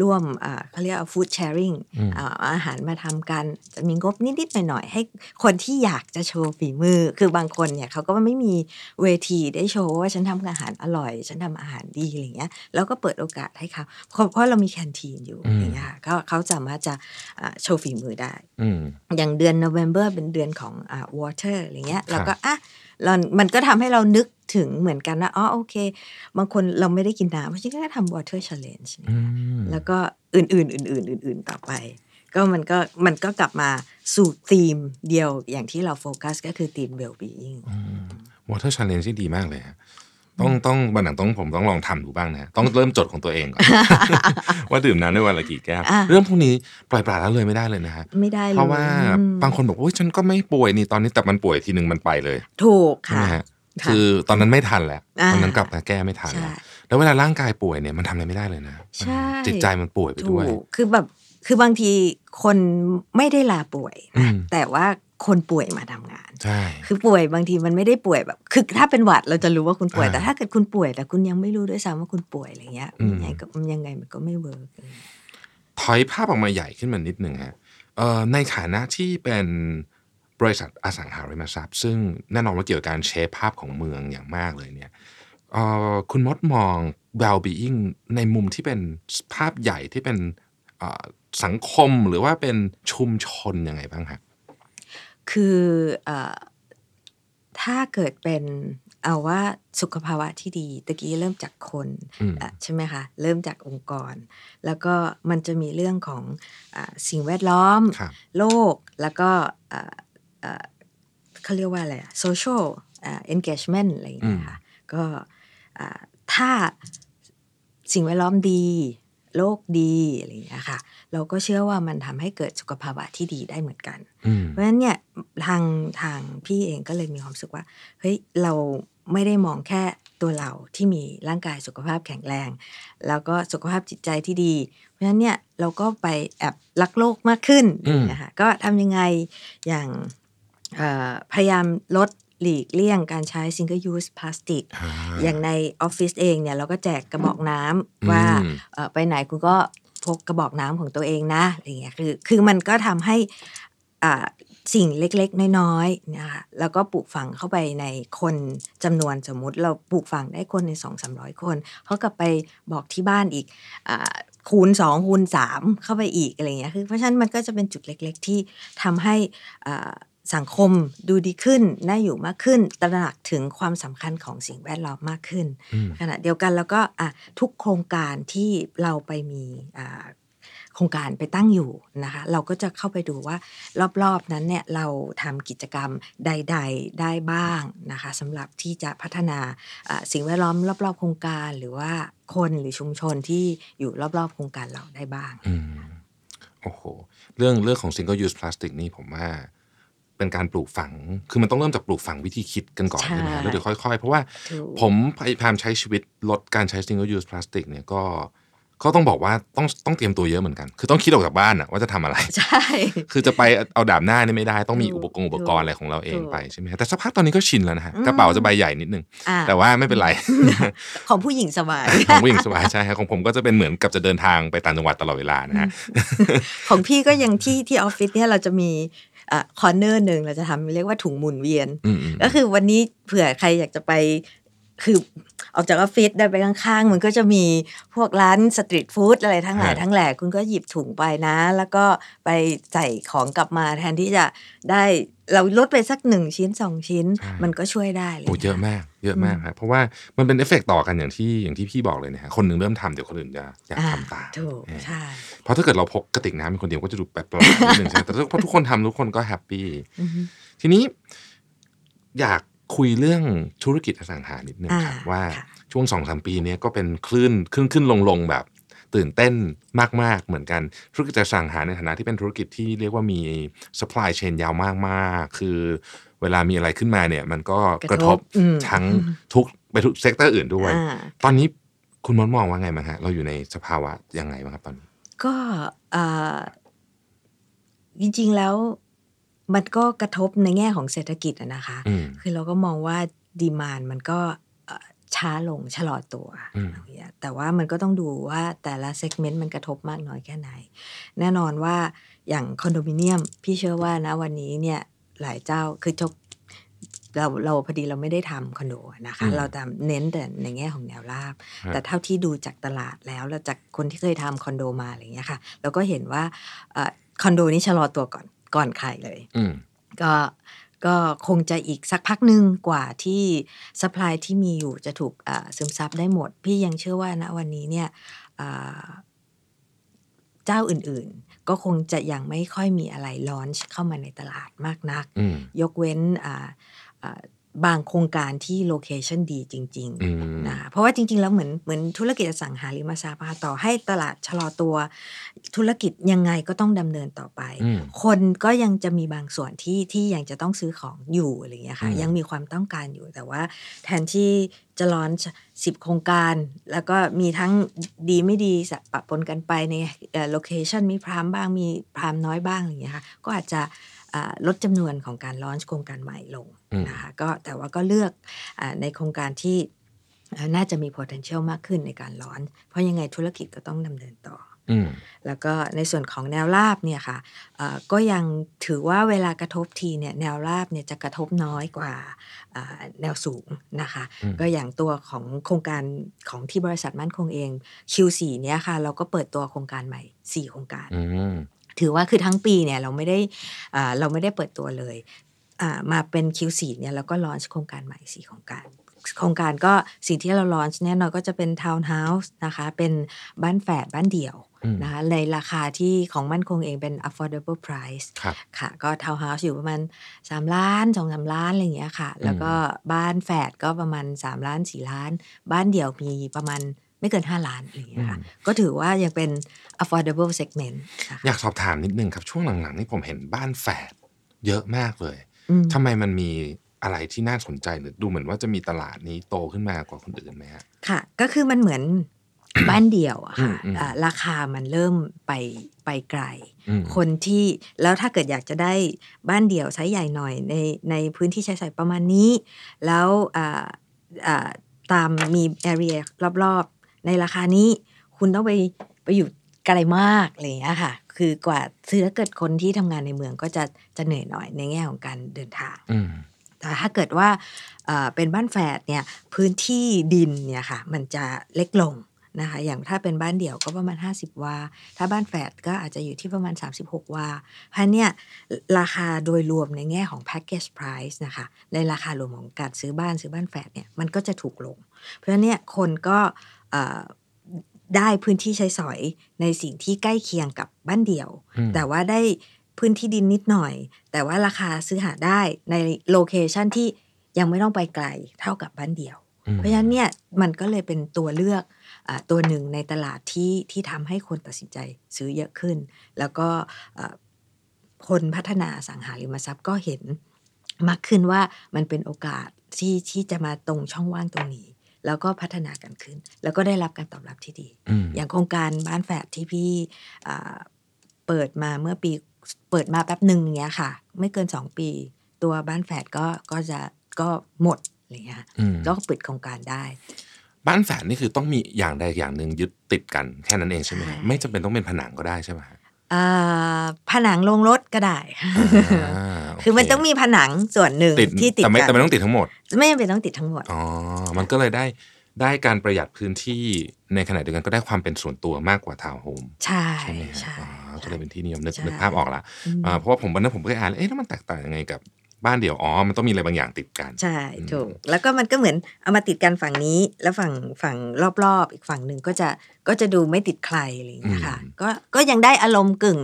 ร่วมอ่าเขาเรียกว่า food sharing อืมอ่าเอาอาหารมาทำกัน จะมีงบนิดๆหน่อยๆให้คนที่อยากจะโชว์ฝีมือ คือบางคนเนี่ยเขาก็ไม่มีเวทีได้โชว์ว่าฉันทำอาหารอร่อย ฉันทำอาหารดีอะไรเงี้ยแล้วก็เปิดโอกาสให้เขาเพราะเพราะเรามีแคนทีนอยู่อืมอย่างเงี้ยค่ะก็เขาสามารถจะอ่าโชว์ฝีมือได้อืมอย่างเดือน November เป็นเดือนของอ่า water อะไรเงี้ยเราก็อะ เรามันก็ทำให้เรานึกถึงเหมือนกันว่าอ๋อโอเค บางคนเราไม่ได้กินน้ำเพราะฉะนั้นก็ทำ water challenge อืมแล้วก็อื่น ๆ อื่น ๆ อื่น ๆ ต่อไป ก็มันก็มันก็กลับมาสู่ธีมเดียวอย่างที่เราโฟกัสก็คือธีม well being water challenge ที่ดีมากเลยฮะ ต้องต้องบันหลังต้องผมต้องลองทำดูบ้างนะต้องเริ่มจดของตัวเองก่อนว่าดื่มน้ำได้วันละกี่แก้วอะเรื่องพวกนี้ปล่อยปละละเลยไม่ได้เลยนะฮะไม่ได้เลยเพราะว่าอืมบางคนบอกว่าโอ้ยฉันก็ไม่ป่วยนี่ตอนนี้แต่มันป่วยทีหนึ่งมันไปเลย ถูกใช่ไหค่ะมฮะค่ะคือตอนนั้นไม่ทันแล้วอ่าตอนนั้นกลับมาแก้ไม่ทันใช่แล้วแล้วเวลาร่างกายป่วยเนี่ยมันทำอะไรไม่ได้เลยนะใช่จิตใจมันป่วยไปถูด้วยกคือแบบคือบางทีคนไม่ได้ลาป่วยอืนะมแต่ว่า คนป่วยมาทำงานใช่คือป่วยบางทีมันไม่ได้ป่วยแบบ คือถ้าเป็นหวัดเราจะรู้ว่าคุณป่วยอ่าแต่ถ้าเกิดคุณป่วย แต่คุณยังไม่รู้ด้วยซ้ำว่าคุณป่วยอะไรเงี้ยอืมยังไงก็ยังไงมันก็ไม่เวิร์กถอยภาพออกมาใหญ่ขึ้นมานิดหนึ่งฮะเอ่อในฐานะที่เป็นบริษัทอสังหาริมทรัพย์ ซึ่งแน่นอนว่าเกี่ยวกับการเชฟภาพของเมืองอย่างมากเลยเนี่ยเอ่อคุณมดมอง well-being ในมุมที่เป็นภาพใหญ่ที่เป็นเอ่อสังคมหรือว่าเป็นชุมชนยังไงบ้างฮะ คือเอ่อถ้าเกิดเป็นเอาว่าสุขภาวะที่ดีตะกี้เริ่มจากคนอืมอะใช่ไหมคะเริ่มจากองค์กร แล้วก็มันจะมีเรื่องของอาสิ่งแวดล้อมครับโลกแล้วก็อ่าอ่าเขาเรียกว่าอะไรอะ social อ่า engagement อะไรอย่างเงี้ยค่ะก็อ่าถ้าสิ่งแวดล้อมดี โลกดีอะไรอย่างเงี้ยค่ะ เราก็เชื่อว่ามันทำให้เกิดสุขภาวะที่ดีได้เหมือนกันอืมเพราะฉะนั้นเนี่ยทางทางพี่เองก็เลยมีความรู้สึกว่าเฮ้ยเราไม่ได้มองแค่ตัวเราที่มีร่างกายสุขภาพแข็งแรง แล้วก็สุขภาพจิตใจที่ดี เพราะฉะนั้นเนี่ยเราก็ไปแอบรักโลกมากขึ้นอืมนะคะก็ทำยังไงอย่างเอ่อพยายามลด หลีกเลี่ยงการใช้ single use plastic อ่าอย่างในออฟฟิศเองเนี่ยเราก็แจกกระบอกน้ำว่าอืมเอ่อไปไหนคุณก็พกกระบอกน้ำของตัวเองนะอะไรเงี้ยคือคือมันก็ทำให้อ่าสิ่งเล็กๆ น้อยๆนะคะแล้วก็ปลูกฝังเข้าไปในคนจำนวนสมมุติเราปลูกฝังได้คนในสองสามร้อยคนเขากลับไปบอกที่บ้านอีกอาคูณสองคูณสามเข้าไปอีกอะไรเงี้ยคือเพราะฉะนั้นมันก็จะเป็นจุดเล็กๆ ที่ทำให้อ่า สังคมดูดีขึ้น น่าอยู่มากขึ้น ตระหนักถึงความสำคัญของสิ่งแวดล้อมมากขึ้นอืมขณะเดียวกันแล้วก็อะทุกโครงการที่เราไปมีอ่าโครงการไปตั้งอยู่นะคะ เราก็จะเข้าไปดูว่ารอบๆนั้นเนี่ยเราทำกิจกรรมใด ๆ ได้บ้างนะคะสำหรับที่จะพัฒนาอ่าสิ่งแวดล้อมรอบ ๆ โครงการหรือว่าคนหรือชุมชนที่อยู่รอบๆ โครงการเราได้บ้างอืมโอ้โห เรื่องเรื่องของ single use plastic นี่ผมว่า เป็นการปลูกฝัง คือมันต้องเริ่มจากปลูกฝังวิธีคิดกันก่อนใช่ใช่ไหมฮะแล้วเดี๋ยวค่อยๆ เพราะว่าถูกผมพยายามใช้ชีวิตลดการใช้ single use plastic เนี่ยก็ก็ต้องบอกว่าต้องต้องเตรียมตัวเยอะเหมือนกัน คือต้องคิดออกจากบ้านอะว่าจะทำอะไร ใช่ คือจะไปเอาดาบหน้านี่ไม่ได้ ต้องมีถูอุกปกรณ์อุปกรณ์อะไรของเราเองถูกไปใช่ไหมฮะแต่สักพักตอนนี้ก็ชินแล้วนะฮะอืมกระเป๋าจะใบใหญ่นิดนึงอะแต่ว่าไม่เป็นไร ของผู้หญิงสบาย ของผู้หญิงสบายใช่ครับของผมก็จะเป็นเหมือนกับจะเดินทางไปต่างจังหวัดตลอดเวลานะฮะ ของพี่ก็ยังที่ที่ออฟฟิศเนี่ยเราจะมี คอร์เนอร์หนึ่งเราจะทำเรียกว่าถุงหมุนเวียนอืมอืมก็คือวันนี้เผื่อใครอยากจะไปคือ ออกจากออฟฟิศได้ไปข้างๆ มันก็จะมีพวกร้าน street food อะไรทั้งหลายทั้งแหล่คุณก็หยิบถุงไปนะ แล้วก็ไปใส่ของกลับมาแทนที่จะได้เราลดไปสักหนึ่งชิ้นสองชิ้น มันก็ช่วยได้เลยโอ้เยอะมากเยอะมากครับเพราะว่ามันเป็นเอฟเฟกต์ต่อกันอย่างที่อย่างที่พี่บอกเลยนะฮะคนหนึ่งเริ่มทำเดี๋ยวคนอื่นจะอยากอ่าทำตามถูกเออใช่เพราะถ้าเกิดเราพกกระติกน้ำเป็นคนเดียวก็จะดูแปลกๆนิดนึงใช่ไหมแต่พอทุกคนทำทุกคนก็ happyอือฮึทีนี้อยาก คุยเรื่องธุรกิจอสังหานิดนึงครับอ่าว่าค่ะช่วงสองสามปีเนี้ยก็เป็นคลื่นขึ้นขึ้นลงลงแบบ ตื่นเต้นมาก ๆ เหมือนกันธุรกิจอสังหาในฐานะที่เป็นธุรกิจที่เรียกว่ามี supply chain ยาวมากๆ คือเวลามีอะไรขึ้นมาเนี่ย มันก็กระทบอืมทั้งทุกไปทุก sector อื่นด้วยอ่าตอนนี้คุณมดมองว่าไงบ้างฮะเราอยู่ในสภาวะยังไงบ้างครับตอนนี้ ก็เอ่อจริงๆแล้ว มันก็กระทบในแง่ของเศรษฐกิจอะนะคะอืมคือเราก็มองว่าดีมานมันก็เอ่อช้าลงชะลอตัวอืมอย่างเงี้ยแต่ว่ามันก็ต้องดูว่าแต่ละเซกเมนต์มันกระทบมากน้อยแค่ไหน แน่นอนว่าอย่างคอนโดมิเนียม พี่เชื่อว่านะวันนี้เนี่ยหลายเจ้าคือจกเราเราพอดีเราไม่ได้ทำคอนโดนะคะอืมเราทำเน้นแต่ในแง่ของแนวราบฮะแต่เท่าที่ดูจากตลาดแล้วแล้วจากคนที่เคยทำคอนโดมาอะไรอย่างเงี้ยค่ะเราก็เห็นว่าเอ่อคอนโดนี้ชะลอตัวก่อน ก่อนใครเลยอืมก็ก็คงจะอีกสักพักหนึ่งกว่าที่สป라이ที่มีอยู่จะถูกอ่าซึมซับได้หมด พี่ยังเชื่อว่าณวันนี้เนี่ยอ่าเจ้าอื่นๆ ก็คงจะยังไม่ค่อยมีอะไรลอนช์เข้ามาในตลาดมากนักอืมยกเว้นอ่าอ่า บางโครงการที่ location ดีจริงอืมๆนะคะเพราะว่าจริง ๆ แล้วเหมือนเหมือนธุรกิจอสังหาริมทรัพย์อะต่อให้ตลาดชะลอตัว ธุรกิจยังไงก็ต้องดำเนินต่อไปอืมคนก็ยังจะมีบางส่วนที่ที่ยังจะต้องซื้อของอยู่อะไรอย่างเงี้ยค่ะอืมยังมีความต้องการอยู่แต่ว่า แทนที่จะ launch สิบโครงการ แล้วก็มีทั้งดีไม่ดีสะปะปนกันไปใน location มี prime บ้างมี prime น้อยบ้างอะไรอย่างเงี้ยค่ะก็อาจจะอ่าลดจำนวนของการลอนโครงการใหม่ลงอืม นะคะก็แต่ว่าก็เลือกอาในโครงการที่อ่าน่าจะมี potential มากขึ้นในการลอน เพราะยังไงธุรกิจก็ต้องดำเนินต่ออืมแล้วก็ในส่วนของแนวราบเนี่ยค่ะเอ่อก็ยังถือว่าเวลากระทบทีเนี่ยแนวราบเนี่ยจะกระทบน้อยกว่าอ่าแนวสูงนะคะอืมก็อย่างตัวของโครงการของที่บริษัทมั่นคงเอง Q4 เนี่ยค่ะ เราก็เปิดตัวโครงการใหม่ 4 โครงการอืมถือว่าคือทั้งปีเนี่ยเราไม่ได้อ่าเราไม่ได้เปิดตัวเลยอ่า มาเป็น Q4 เนี่ยเราก็ launch โครงการใหม่4โครงการโครงการก็สิ่งที่เรา launch เนี่ยเราก็จะเป็นทาวน์เฮาส์นะคะ เป็นบ้านแฝดบ้านเดี่ยวอืมนะคะในราคาที่ของมั่นคงเองเป็น affordable price ครับค่ะ ก็ทาวน์เฮาส์อยู่ประมาณ 3 ล้าน2 3ล้าน อะไรอย่างเงี้ยค่ะ แล้วก็บ้านแฝดก็ประมาณ 3 ล้าน 4 ล้าน บ้านเดี่ยวมีประมาณไม่เกิน 5 ล้านอะไรอย่างเงี้ยค่ะอืมก็ถือว่ายังเป็น affordable segment นะคะอยากสอบถามนิดนึงครับ ช่วงหลังๆนี่ผมเห็นบ้านแฝดเยอะมากเลยอืม ทำไมมันมีอะไรที่น่าสนใจหรือดูเหมือนว่าจะมีตลาดนี้โตขึ้นมากว่าคนอื่นไหมฮะค่ะ ก็คือมันเหมือนบ้านเดี่ยวอะค่ะอืมอืมอ่าราคามันเริ่มไปไปไกลอืมคนที่แล้วถ้าเกิดอยากจะได้บ้านเดี่ยวไซส์ใหญ่หน่อยในในพื้นที่ใช้สอยประมาณนี้ แล้วอ่าอ่าตามมี area รอบๆ ในราคานี้ คุณต้องไปไปอยู่ไกลมากอะไรอย่างเงี้ยค่ะ คือกว่าคือถ้าเกิดคนที่ทำงานในเมืองก็จะจะเหนื่อยหน่อยในแง่ของการเดินทางอืมแต่ถ้าเกิดว่าเอ่อเป็นบ้านแฝดเนี่ยพื้นที่ดินเนี่ยค่ะ มันจะเล็กลงนะคะอย่างถ้าเป็นบ้านเดี่ยวก็ประมาณ 50 วา ถ้าบ้านแฝดก็อาจจะอยู่ที่ประมาณ 36 วาเพราะเนี่ยราคาโดยรวมในแง่ของ package price นะคะ ในราคารวมของการซื้อบ้านซื้อบ้านแฝดเนี่ยมันก็จะถูกลง เพราะฉะนั้นเนี่ยคนก็เอ่อ ได้พื้นที่ใช้สอยในสิ่งที่ใกล้เคียงกับบ้านเดี่ยวอืมแต่ว่าได้พื้นที่ดินนิดหน่อย แต่ว่าราคาซื้อหาได้ในโลเคชันที่ยังไม่ต้องไปไกลเท่ากับบ้านเดี่ยวอืมเพราะฉะนั้นเนี่ยมันก็เลยเป็นตัวเลือกอาตัวหนึ่งในตลาดที่ที่ทำให้คนตัดสินใจซื้อเยอะขึ้น แล้วก็อ่าคนพัฒนาอสังหาริมทรัพย์ก็เห็นมากขึ้นว่ามันเป็นโอกาสที่ที่จะมาตรงช่องว่างตรงนี้ แล้วก็พัฒนากันขึ้น แล้วก็ได้รับการตอบรับที่ดีอืมอย่างโครงการบ้านแฝดที่พี่อ่าเปิดมาเมื่อปีเปิดมาแป๊บหนึ่งอย่างเงี้ยค่ะ ไม่เกินสองปี ตัวบ้านแฝดก็ก็จะก็หมดอะไรเงี้ยอืมก็ปิดโครงการได้ บ้านแฝดนี่คือต้องมีอย่างใดอย่างหนึ่งยึดติดกันแค่นั้นเองใช่ไหมฮะใช่ไม่จำเป็นต้องเป็นผนังก็ได้ใช่ไหมฮะอ่า ผนังลงรถก็ได้อ่าโคือมันต้องมีผนังส่วนหนึ่งติดที่ติดแต่ไม่กัแต่ไม่ต้องติดทั้งหมด ไม่จำเป็นต้องติดทั้งหมด อ๋อ มันก็เลยได้ได้การประหยัดพื้นที่ในขณะเดียวกันก็ได้ความเป็นส่วนตัวมากกว่าทาวน์โฮมใช่ใช่ไหมฮะใช่อ๋อก็เลยเป็นที่นิยมนึกใช่นึกภาพออกละอืมอ่าเพราะว่าผมวันนั้นผมก็อ่านเอ๊ะแล้วมันแตกต่างยังไงกับ บ้านเดี่ยวอ๋อมันต้องมีอะไรบางอย่างติดกัน ใช่อืมถูกแล้วก็มันก็เหมือนเอามาติดกันฝั่งนี้ แล้วฝั่งฝั่งรอบๆ อีกฝั่งหนึ่งก็จะก็จะดูไม่ติดใครอะไรอย่างเงี้ยค่ะก็ก็ยังได้อารมณ์กึ่ง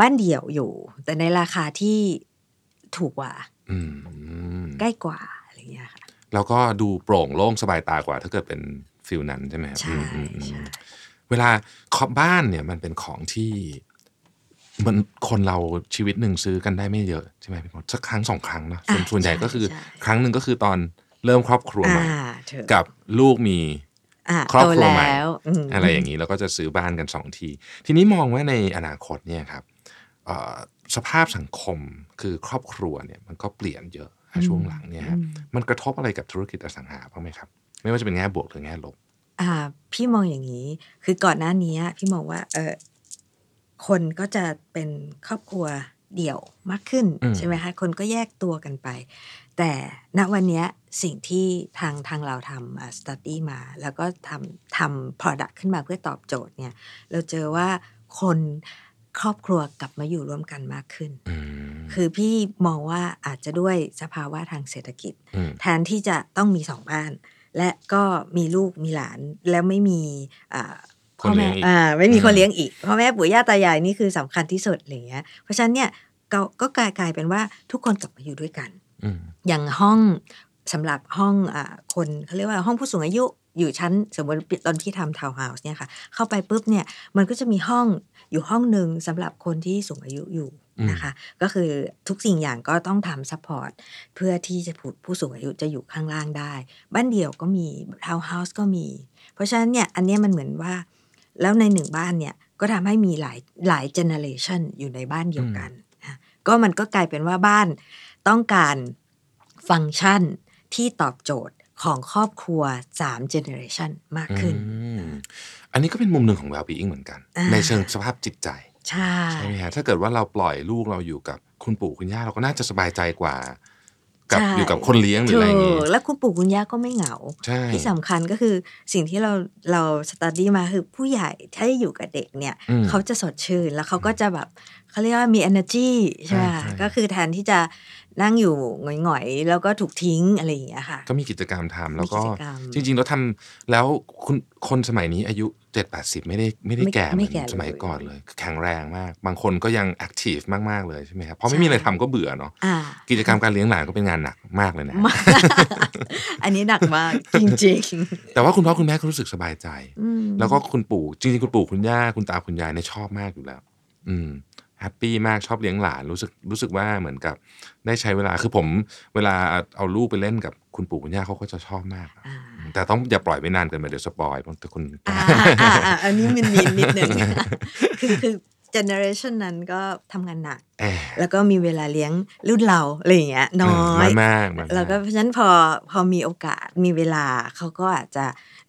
บ้านเดี่ยวอยู่ แต่ในราคาที่ถูกกว่าอืมใกล้กว่าอะไรอย่างเงี้ยค่ะแล้วก็ดูโปร่งโล่งสบายตากว่า ถ้าเกิดเป็นฟิลนั้นใช่ไหมครับใช่อืมอืมใช่เวลาขอบบ้านเนี่ยมันเป็นของที่ มันคนเราชีวิตหนึ่งซื้อกันได้ไม่เยอะใช่ไหมพี่มดสักครั้งสองครั้งนะส่วนอะส่วนใหญ่ก็คือใช่ครั้งหนึ่งก็คือตอนเริ่มครอบครัวใหม่อ่าถูกกับลูกมีอ่าครอบครัวโตใหม่แล้วมอะไรอย่างนี้แล้วก็จะซื้อบ้านกันสองที ทีนี้มองว่าในอนาคตเนี่ยครับเอ่อสภาพสังคมคือครอบครัวเนี่ยมันก็เปลี่ยนเยอะนะช่วงหลังเนี่ยฮะอืมมันกระทบอะไรกับธุรกิจอสังหาบ้างไหมครับ ไม่ว่าจะเป็นแง่บวกหรือแง่ลบอ่าพี่มองอย่างนี้ คือก่อนหน้านี้พี่มองว่าเออ คนก็จะเป็นครอบครัวเดี่ยวมากขึ้นอืมใช่ไหมคะคนก็แยกตัวกันไป แต่ณวันเนี้ยสิ่งที่ทางทางเราทำสตัดดี้มา แล้วก็ทำทำ product ขึ้นมาเพื่อตอบโจทย์เนี่ย เราเจอว่าคนครอบครัวกลับมาอยู่ร่วมกันมากขึ้นอืมคือพี่มองว่าอาจจะด้วยสภาวะทางเศรษฐกิจมแทนที่จะต้องมีสองบ้าน และก็มีลูกมีหลานแล้วไม่มีอ่า คนเลี้แม่ยงอีกอ่าไม่มีอืมคนเลี้ยงอีกพ่อแม่ปู่ย่าตายายนี่คือสำคัญที่สุดอะไรอย่างเงี้ย เพราะฉะนั้นเนี่ยก็ก็กลายกลายเป็นว่าทุกคนกลับมาอยู่ด้วยกันอืมอย่างห้องสำหรับห้องอ่าคนเขาเรียกว่าห้องผู้สูงอายุอยู่ชั้นสมมติตอนที่ทำทาวน์เฮาส์เนี่ยค่ะ เข้าไปปุ๊บเนี่ยมันก็จะมีห้องอยู่ห้องหนึ่งสำหรับคนที่สูงอายุอยู่นะคะ ก็คือทุกสิ่งอย่างก็ต้องทำ supportเพื่อที่จะผู้ผู้สูงอายุจะอยู่ข้างล่างได้ บ้านเดี่ยวก็มีทาวน์เฮาส์ก็มี เพราะฉะนั้นเนี่ยอันเนี้ยมันเหมือนว่า แล้วในหนึ่งบ้านเนี่ยก็ทำให้มีหลายหลาย generation อยู่ในบ้านเดียวกันนะก็มันก็กลายเป็นว่าบ้านต้องการฟังก์ชันที่ตอบโจทย์ของครอบครัว3 generation มากขึ้นอืมอันนี้ก็เป็นมุมหนึ่งของ well-being เหมือนกันอ่าในเชิงสภาพจิตใจ ใช่ใช่ไหมฮะถ้าเกิดว่าเราปล่อยลูกเราอยู่กับคุณปู่คุณย่าเราก็น่าจะสบายใจกว่า กับใช่อยู่กับคนเลี้ยงหรืออะไรอย่างงี้ ถูกแล้วคุณปู่คุณย่าก็ไม่เหงาใช่ที่สำคัญก็คือสิ่งที่เราเราสต u ดี้มาคือผู้ใหญ่ถ้าอยู่กับเด็กเนี่ยอืมเขาจะสดชื่นแล้วเขาก็จะแบบเขาเรียกว่ามี energy ใช่ไหมใช่คะใช่ก็คือแทนที่จะนั่งอยู่หงอยๆ แล้วก็ถูกทิ้งอะไรอย่างเงี้ยค่ะ ก็มีกิจกรรมทำแล้วก็มีกิจกรรมจริง ๆ แล้วทำแล้วคุณคนสมัยนี้อายุ เจ็ดแปดสิบไม่ได้ไม่ได้ไม่แก่ไม่มือนแก่เลยสมัยก่อนเลยแข็งแรงมาก บางคนก็ยัง activeมาก ๆ เลยใช่ไหมครับเพราะไม่มีอะไรทำก็เบื่อเนาะอ่ากิจกรรมการเลี้ยงหลานก็เป็นงานหนักมากเลยนะมากอันนี้หนักมาก จริงแต่ว่าคุณพ่อคุณแม่ก็รู้สึกสบายใจๆอืมแล้วก็คุณปู่จริง ๆ คุณปู่คุณย่าคุณตาคุณยายเนี่ยชอบมากอยู่แล้ว อืม happy มากชอบเลี้ยงหลานรู้สึกรู้สึกว่าเหมือนกับได้ใช้เวลาคือผม เวลาเอาลูกไปเล่นกับคุณปู่คุณย่าเขาก็จะชอบมากอ่า แต่ต้องอย่าปล่อยไว้นานเกินไปเดี๋ยว spoil เพราะแต่คุณอ่าอ่าอ่าอันนี้มันมีนิดนึงคือคือ เจเนอเรชันนั้นก็ทำงานหนักแอบแล้วก็มีเวลาเลี้ยงรุ่นเราอะไรอย่างเงี้ยน้อน้อยยมากน้อยมากแล้วก็เพราะฉะนั้นพอพอมีโอกาสมีเวลาเขาก็อาจจะ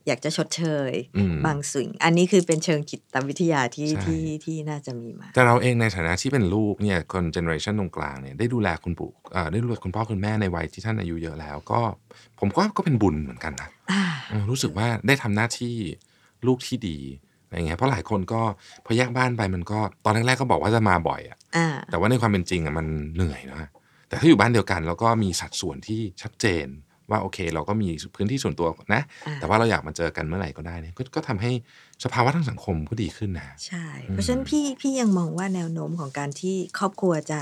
อยากจะชดเชยอืมบางสิ่ง อันนี้คือเป็นเชิงจิตวิทยาที่ใช่ที่ที่น่าจะมีมา แต่เราเองในฐานะที่เป็นลูกเนี่ยคนเจเนอเรชันตรงกลางเนี่ยได้ดูแลคุณปู่เอ่อได้ดูแลคุณพ่อคุณแม่ในวัยที่ท่านอายุเยอะแล้ว ก็ผมก็ก็เป็นบุญเหมือนกันนะอ่าเออรู้สึกว่าได้ทำหน้าที่ลูกที่ดี อะไรเงี้ยเพราะหลายคนก็พอแยกบ้านไปมันก็ตอนแรกๆก็บอกว่าจะมาบ่อยอะอ่าแต่ว่าในความเป็นจริงอะมันเหนื่อยนะแต่ถ้าอยู่บ้านเดียวกันแล้วก็มีสัดส่วนที่ชัดเจนว่าโอเค เราก็มีพื้นที่ส่วนตัวนะอ่าแต่ว่าเราอยากมาเจอกันเมื่อไหร่ก็ได้เนี่ยก็ก็ทำให้สภาวะทางสังคมก็ดีขึ้นนะใช่ เพราะฉะนั้นพี่พี่ยังมองว่าแนวโน้มของการที่ครอบครัวจะ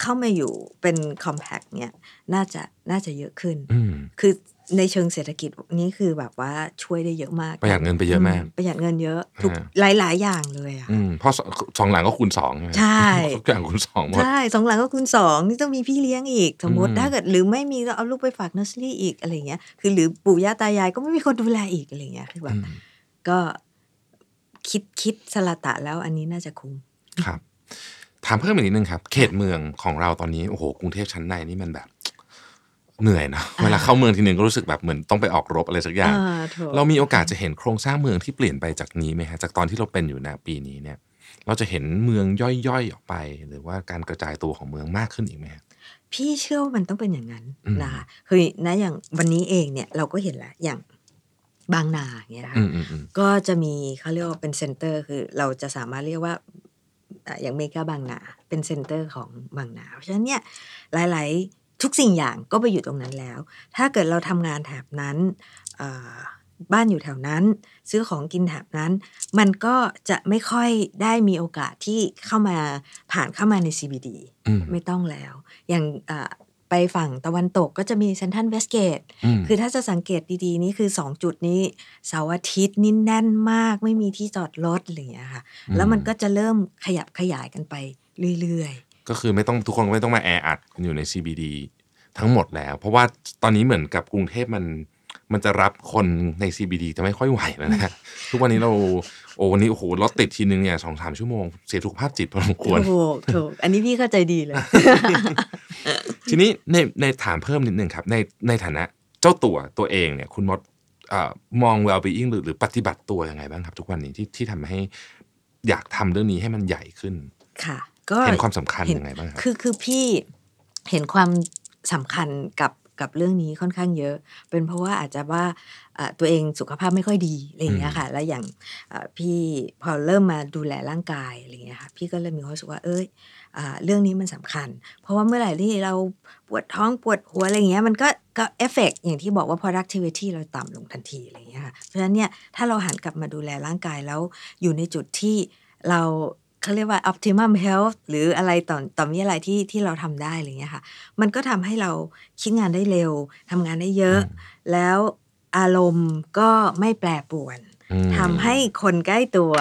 เข้ามาอยู่เป็น compact เนี่ยน่าจะน่าจะเยอะขึ้นอืมคือ ในเชิงเศรษฐกิจนี่คือแบบว่าช่วยได้เยอะมาก ประหยัดเงินไปเยอะมากประหยัดเงินเยอะทุกฮะหลาย ๆ อย่างเลยอะอืมเพราะสสองหลังก็คูณสองใช่ไหมใช่ทุกอย่างคูณสองหมดใช่สองหลังก็คูณสองนี่ต้องมีพี่เลี้ยงอีก สมมติอืมถ้าเกิดหรือไม่มีก็เอาลูกไปฝากเนอร์สรี่อีกอะไรเงี้ยคือหรือปู่ย่าตายายก็ไม่มีคนดูแลอีกอะไรเงี้ยคือแบบอืมก็คิดคิดสละตะแล้วอันนี้น่าจะคุ้มครับถามเพิ่มอีกนิดนึงครับ เขตเมืองของเราตอนนี้โอ้โหกรุงเทพชั้นในนี่มันแบบ เหนื่อยนะเวลาเข้าเมืองทีนึงก็รู้สึกแบบเหมือนต้องไปออกรบอะไรสักอย่างอ่าถูกเรามีโอกาสจะเห็นโครงสร้างเมืองที่เปลี่ยนไปจากนี้ไหมฮะจากตอนที่เราเป็นอยู่ในปีนี้เนี่ย เราจะเห็นเมืองย่อยๆออกไป หรือว่าการกระจายตัวของเมืองมากขึ้นอีกไหมฮะพี่เชื่อว่ามันต้องเป็นอย่างนั้นอืมนะคะคือนะอย่างวันนี้เองเนี่ยเราก็เห็นแล้วอย่างบางนาอย่างเงี้ยนะคะอืมอืมอืมก็จะมีเขาเรียกว่าเป็น center คือเราจะสามารถเรียกว่าอะอย่างเมกาบางนาเป็น center ของบางนา เพราะฉะนั้นเนี่ยหลาย ๆ ทุกสิ่งอย่างก็ไปอยู่ตรงนั้นแล้ว ถ้าเกิดเราทำงานแถบนั้นอ่าบ้านอยู่แถวนั้น ซื้อของกินแถบนั้น มันก็จะไม่ค่อยได้มีโอกาสที่เข้ามาผ่านเข้ามาใน CBD อืมไม่ต้องแล้ว อย่างอ่าไปฝั่งตะวันตกก็จะมีเซ็นทรัลเวสต์เกตอืมคือถ้าจะสังเกตดีๆ นี่คือ 2 จุดนี้เสาร์อาทิตย์นี่แน่นมากไม่มีที่จอดรถอะไรอย่างเงี้ยค่ะ แล้วมันก็จะเริ่มขยับขยายกันไปเรื่อย ก็คือไม่ต้องทุกคนก็ไม่ต้องมาแออัดกันอยู่ใน CBD ทั้งหมดแล้ว เพราะว่าตอนนี้เหมือนกับกรุงเทพมันมันจะรับคนใน CBD จะไม่ค่อยไหวแล้วนะทุกวันนี้เราโอ้วันนี้โอ้โหรถติดทีนึงเนี่ยสองสามชั่วโมงเสียสุขภาพจิตพอสมๆควรถูกถูกอันนี้พี่เข้าใจดีเลย ทีนี้ในในถามเพิ่มนิดนึงครับ ในในฐานะเจ้าตัวตัวเองเนี่ยคุณมดเอ่อมอง well-being หรือหรือปฏิบัติตัวยังไงบ้างครับ ทุกวันนี้ที่ที่ทำให้อยากทำเรื่องนี้ให้มันใหญ่ขึ้นค่ะ ก็เห็นความสำคัญเห็นยังไงบ้างครับคือคือพี่เห็นความสำคัญกับกับเรื่องนี้ค่อนข้างเยอะ เป็นเพราะว่าอาจจะว่าอ่าตัวเองสุขภาพไม่ค่อยดีอะไรอย่างเงี้ยค่ะ แล้วอย่างอ่าพี่พอเริ่มมาดูแลร่างกายอะไรอย่างเงี้ยค่ะพี่ก็เลยมีความรู้สึกว่าเอ้ยอ่าเรื่องนี้มันสำคัญ เพราะว่าเมื่อไหร่ที่เราปวดท้องปวดหัวอะไรอย่างเงี้ยมันก็ก็เอฟเฟกอย่างที่บอกว่า productivity เราต่ำลงทันทีอะไรอย่างเงี้ยค่ะเพราะฉะนั้นเนี่ยถ้าเราหันกลับมาดูแลร่างกายแล้วอยู่ในจุดที่เรา เขาเรียกว่า optimum health หรืออะไรต่อต่อมีอะไรที่ที่เราทำได้อะไรอย่างเงี้ยค่ะ มันก็ทำให้เราคิดงานได้เร็วทำงานได้เยอะ แล้วอารมณ์ก็ไม่แปรปรวนอืมทำให้คนใกล้ตัว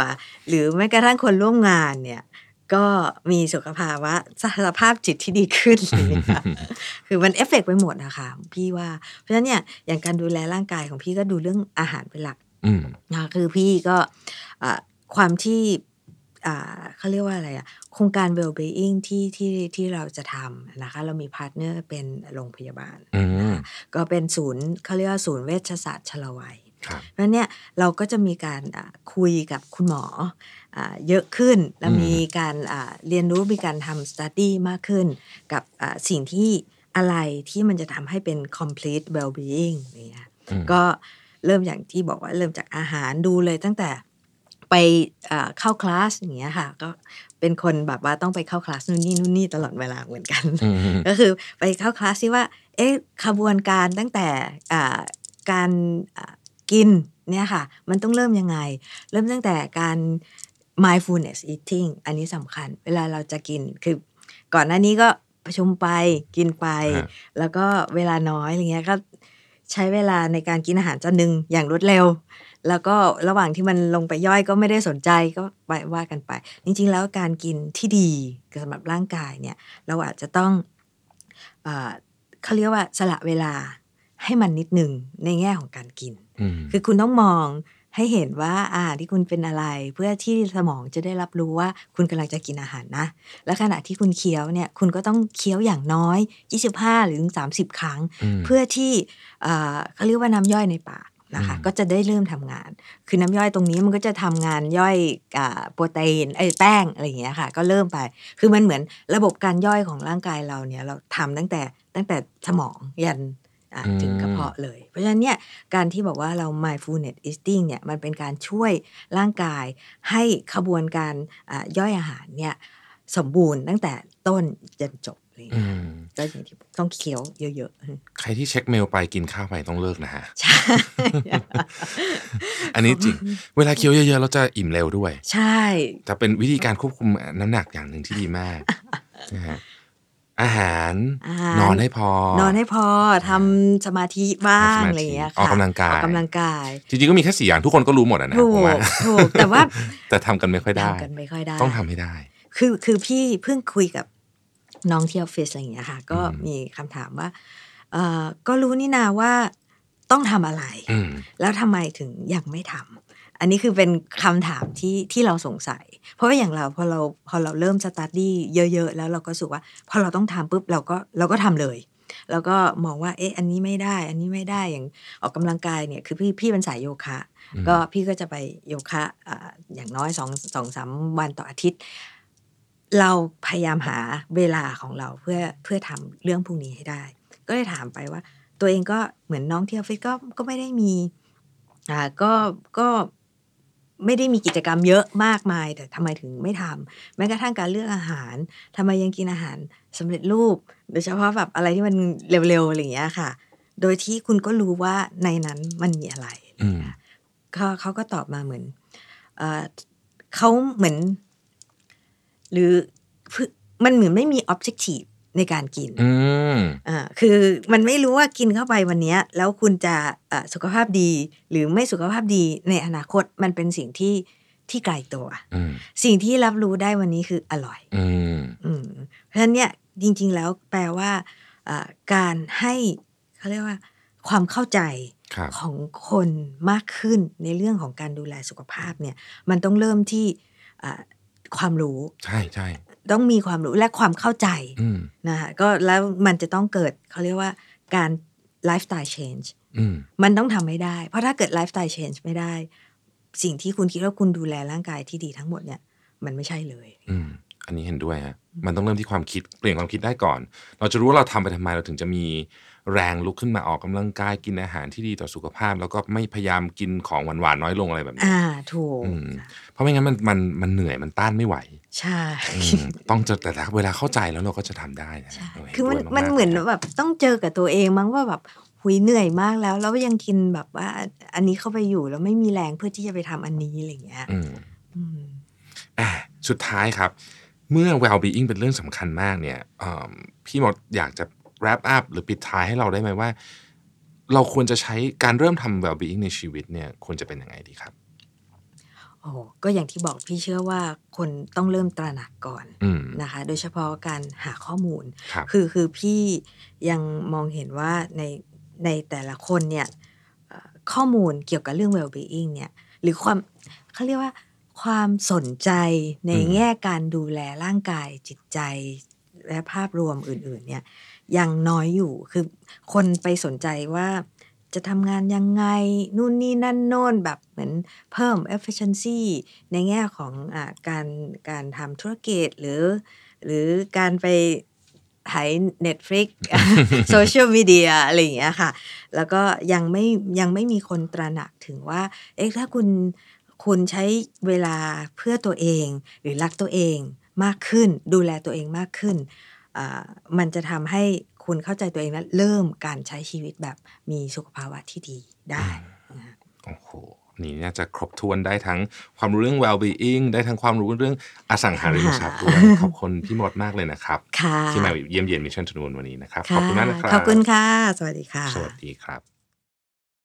หรือแม้กระทั่งคนร่วมงานเนี่ย ก็มีสุขภาวะสภาพจิตที่ดีขึ้นอะไรอย่างเลยค่ะคือมันเอฟเฟกต์ไปหมดนะคะพี่ว่า เพราะฉะนั้นเนี่ยอย่างการดูแลร่างกายของพี่ก็ดูเรื่องอาหารเป็นหลักอืมนะคะคือพี่ก็อ่าความที่อ่า เขาเรียกว่าอะไรอะโครงการ well-being ที่ที่ที่เราจะทำนะคะ เรามี partner เป็นโรงพยาบาลอืมนะคะก็เป็นศูนย์เขาเรียกว่าศูนย์เวชศาสตร์ชะลอวัยครับเพราะฉะนั้นเนี่ยเราก็จะมีการอ่าคุยกับคุณหมออ่าเยอะขึ้น แล้วอืมมีการอ่าเรียนรู้มีการทำ study มากขึ้น กับอ่าสิ่งที่อะไรที่มันจะทำให้เป็น complete well-being เนี่ยอืมก็เริ่มอย่างที่บอกว่าเริ่มจากอาหารดูเลยตั้งแต่ ไปอ่าเข้าคลาสอย่างเงี้ยค่ะก็เป็นคนแบบว่าต้องไปเข้าคลาสนู่นนี่นู่นนี่ตลอดเวลาเหมือนกันอืมก็คือไปเข้าคลาสที่ว่าเอ๊ะขบวนการตั้งแต่อ่าการอ่ากินเนี่ยค่ะ มันต้องเริ่มยังไง เริ่มตั้งแต่การ mindfulness eating อันนี้สำคัญ เวลาเราจะกินคือก่อนหน้านี้ก็ประชุมไปกินไปฮะแล้วก็เวลาน้อยอะไรเงี้ยก็ใช้เวลาในการกินอาหารจานหนึ่งอย่างรวดเร็ว แล้วก็ระหว่างที่มันลงไปย่อยก็ไม่ได้สนใจก็ไปว่ากันไป จริง ๆ แล้วการกินที่ดีสำหรับร่างกายเนี่ย เราอาจจะต้องเออเขาเรียกว่าสละเวลาให้มันนิดหนึ่งในแง่ของการกินอืมคือคุณต้องมองให้เห็นว่าอ่าที่คุณเป็นอะไร เพื่อที่สมองจะได้รับรู้ว่าคุณกำลังจะกินอาหารนะ และขณะที่คุณเคี้ยวเนี่ยคุณก็ต้องเคี้ยวอย่างน้อย 25 หรือ 30 ครั้งมเพื่อที่เอ่อเขาเรียกว่าน้ำย่อยในปาก นะคะอืมก็จะได้เริ่มทำงาน คือน้ำย่อยตรงนี้มันก็จะทำงานย่อยอ่าโปรตีนไอ้ยแป้งอะไรอย่างเงี้ยค่ะ ก็เริ่มไป คือมันเหมือนระบบการย่อยของร่างกายเราเนี่ยเราทำตั้งแต่ตั้งแต่สมองยันอะอืมถึงกระเพาะเลย เพราะฉะนั้นเนี่ยการที่บอกว่าเรา mindfulness eating เนี่ยมันเป็นการช่วยร่างกายให้ขบวนการอะย่อยอาหารเนี่ยสมบูรณ์ตั้งแต่ต้นจนจบ อะไรอย่างอืเลยมก็อย่างที่บอกต้องเคี้ยวเยอะๆ ใครที่เช็คเมลไปกินข้าวไปต้องเลิกนะฮะ ใช่ อันนี้จริง เวลาเคี้ยวเยอะๆเราจะอิ่มเร็วด้วย ใช่แต่เป็นวิธีการควบคุมน้ำหนักอย่างหนึ่งที่ดีมากนะฮะอาหารอาหารนอนให้พอ นอนให้พอทำสมาธิบ้างทำสมาธิอะไรอย่างเงี้ยค่ะออกกำลังกายออกกำลังกาย จริงๆก็มีแค่สี่อย่างทุกคนก็รู้หมดอะนะถูผมกว่าถูกแต่ว่าแต่ทำกันไม่ค่อยได้ทำกันไม่ค่อยได้ ต้องทำให้ได้ คือคือพี่เพิ่งคุยกับ น้องที่ออฟฟิศอะไรอย่างเงี้ยค่ะ ก็อืมมีคำถามว่าเออก็รู้นี่นาว่าต้องทำอะไรอืมแล้วทำไมถึงยังไม่ทำอันนี้คือเป็นคำถามที่ที่เราสงสัย เพราะว่าอย่างเราพอเราพอเราเริ่มสตาร์ดี้เยอะๆ แล้วเราก็รู้สึกว่า พอเราต้องทำปุ๊บเราก็เราก็ทำเลยแล้วก็มองว่าเอ๊ะอันนี้ไม่ได้ อันนี้ไม่ได้อย่างออกกำลังกายเนี่ยคือพี่พี่เป็นสายโยคะอืมก็พี่ก็จะไปโยคะอ่าอย่างน้อยสองสองสามวันต่ออาทิตย์ เราพยายามหาเวลาของเราเพื่อเพื่อทำเรื่องพวกนี้ให้ได้ ก็เลยถามไปว่า ตัวเองก็เหมือนน้องที่ออฟฟิศก็ก็ไม่ได้มีอ่าก็ก็ไม่ได้มีกิจกรรมเยอะมากมาย แต่ทำไมถึงไม่ทำแม้กระทั่งการเลือกอาหารทำไมยังกินอาหารสำเร็จรูป โดยเฉพาะแบบอะไรที่มันเร็วๆอะไรอย่างเงี้ยค่ะ โดยที่คุณก็รู้ว่าในนั้นมันมีอะไรอืมเขาเขาก็ตอบมาเหมือนเอ่อเขาเหมือน หรือคือมันเหมือนไม่มี objective ในการกินอืมอ่าคือมันไม่รู้ว่ากินเข้าไปวันเนี้ยแล้วคุณจะเอ่อสุขภาพดี หรือไม่สุขภาพดีในอนาคตมันเป็นสิ่งที่ที่ไกลตัวอืมสิ่งที่รับรู้ได้วันนี้คืออร่อยอืมอืมเพราะฉะนั้นเนี่ยจริง ๆ แล้วแปลว่าอ่าการให้เขาเรียกว่าความเข้าใจครับของคนมากขึ้นในเรื่องของการดูแลสุขภาพเนี่ย มันต้องเริ่มที่อ่า ความรู้ ใช่ใช่ต้องมีความรู้และความเข้าใจอืมนะคะก็แล้วมันจะต้องเกิดเขาเรียกว่าการ lifestyle change อืมมันต้องทำไม่ได้ เพราะถ้าเกิด lifestyle change ไม่ได้ สิ่งที่คุณคิดว่าคุณดูแลร่างกายที่ดีทั้งหมดเนี่ย มันไม่ใช่เลย อืมอันนี้เห็นด้วยฮะมันต้องเริ่มที่ความคิดเปลี่ยนความคิดได้ก่อน เราจะรู้ว่าเราทำไปทำไมเราถึงจะมี แรงลุกขึ้นมาออกกำลังกายกินอาหารที่ดีต่อสุขภาพ แล้วก็ไม่พยายามกินของหวานๆน้อยลงอะไรแบบนี้อ่าถูกอืมเพราะไม่งั้นมันมันมันเหนื่อยมันต้านไม่ไหว ใช่อืมต้องเจอแต่เวลาเข้าใจแล้วเราก็จะทำได้นะใช่เห็คือมันด้วยากๆมันเหมือนลยแบบต้องเจอกับตัวเองมั้งว่าแบบหุยเหนื่อยมากแล้วแล้วยังกินแบบว่า อันนี้เข้าไปอยู่แล้วไม่มีแรงเพื่อที่จะไปทำอันนี้อะไรอย่างเงี้ยอืมอืมอะสุดท้ายครับ เมื่อ well-being เป็นเรื่องสำคัญมากเนี่ยเอิ่มพี่หมดอยากจะ wrap up หรือปิดท้ายให้เราได้ไหมว่า เราควรจะใช้การเริ่มทำ well-being ในชีวิตเนี่ยควรจะเป็นยังไงดีครับโอ้ก็อย่างที่บอกพี่เชื่อว่าคนต้องเริ่มตระหนักก่อนอืมนะคะ โดยเฉพาะการหาข้อมูลครับคือคือพี่ยังมองเห็นว่าในในแต่ละคนเนี่ยเอ่อข้อมูลเกี่ยวกับเรื่อง well-being เนี่ย หรือความเขาเรียกว่าความสนใจในอืมแง่การดูแลร่างกายจิตใจและภาพรวมอื่น ๆ เนี่ย ยังน้อยอยู่ คือคนไปสนใจว่าจะทำงานยังไง นู่นนี่นั่นโน่นแบบเหมือนเพิ่ม efficiency ในแง่ของอการการทำธุรกิจหรือ หรือการไปไถ Netflix โซเชียลมีเดียอะไรอย่างเงี้ยค่ะ แล้วก็ยังไม่ยังไม่มีคนตระหนักถึงว่า เอ๊ะถ้าคุณคุณใช้เวลาเพื่อตัวเอง หรือรักตัวเองมากขึ้น ดูแลตัวเองมากขึ้น มันจะทำให้คุณเข้าใจตัวเองและเริ่มการใช้ชีวิตแบบมีสุขภาวะที่ดีได้นะคะโอ้โหนี่น่าจะครบถ้วนได้ทั้งความรู้เรื่อง well-being ได้ทั้งความรู้เรื่องอสังหาริมทรัพย์ด้วยขอบคุณพี่หมดมากเลยนะครับค่ะที่มาเยี่ยมเยียนมิชชั่นทูนวันนี้นะครับขค่ะอบคุณมากนะครับ ขอบคุณค่ะ สวัสดีค่ะ สวัสดีครับ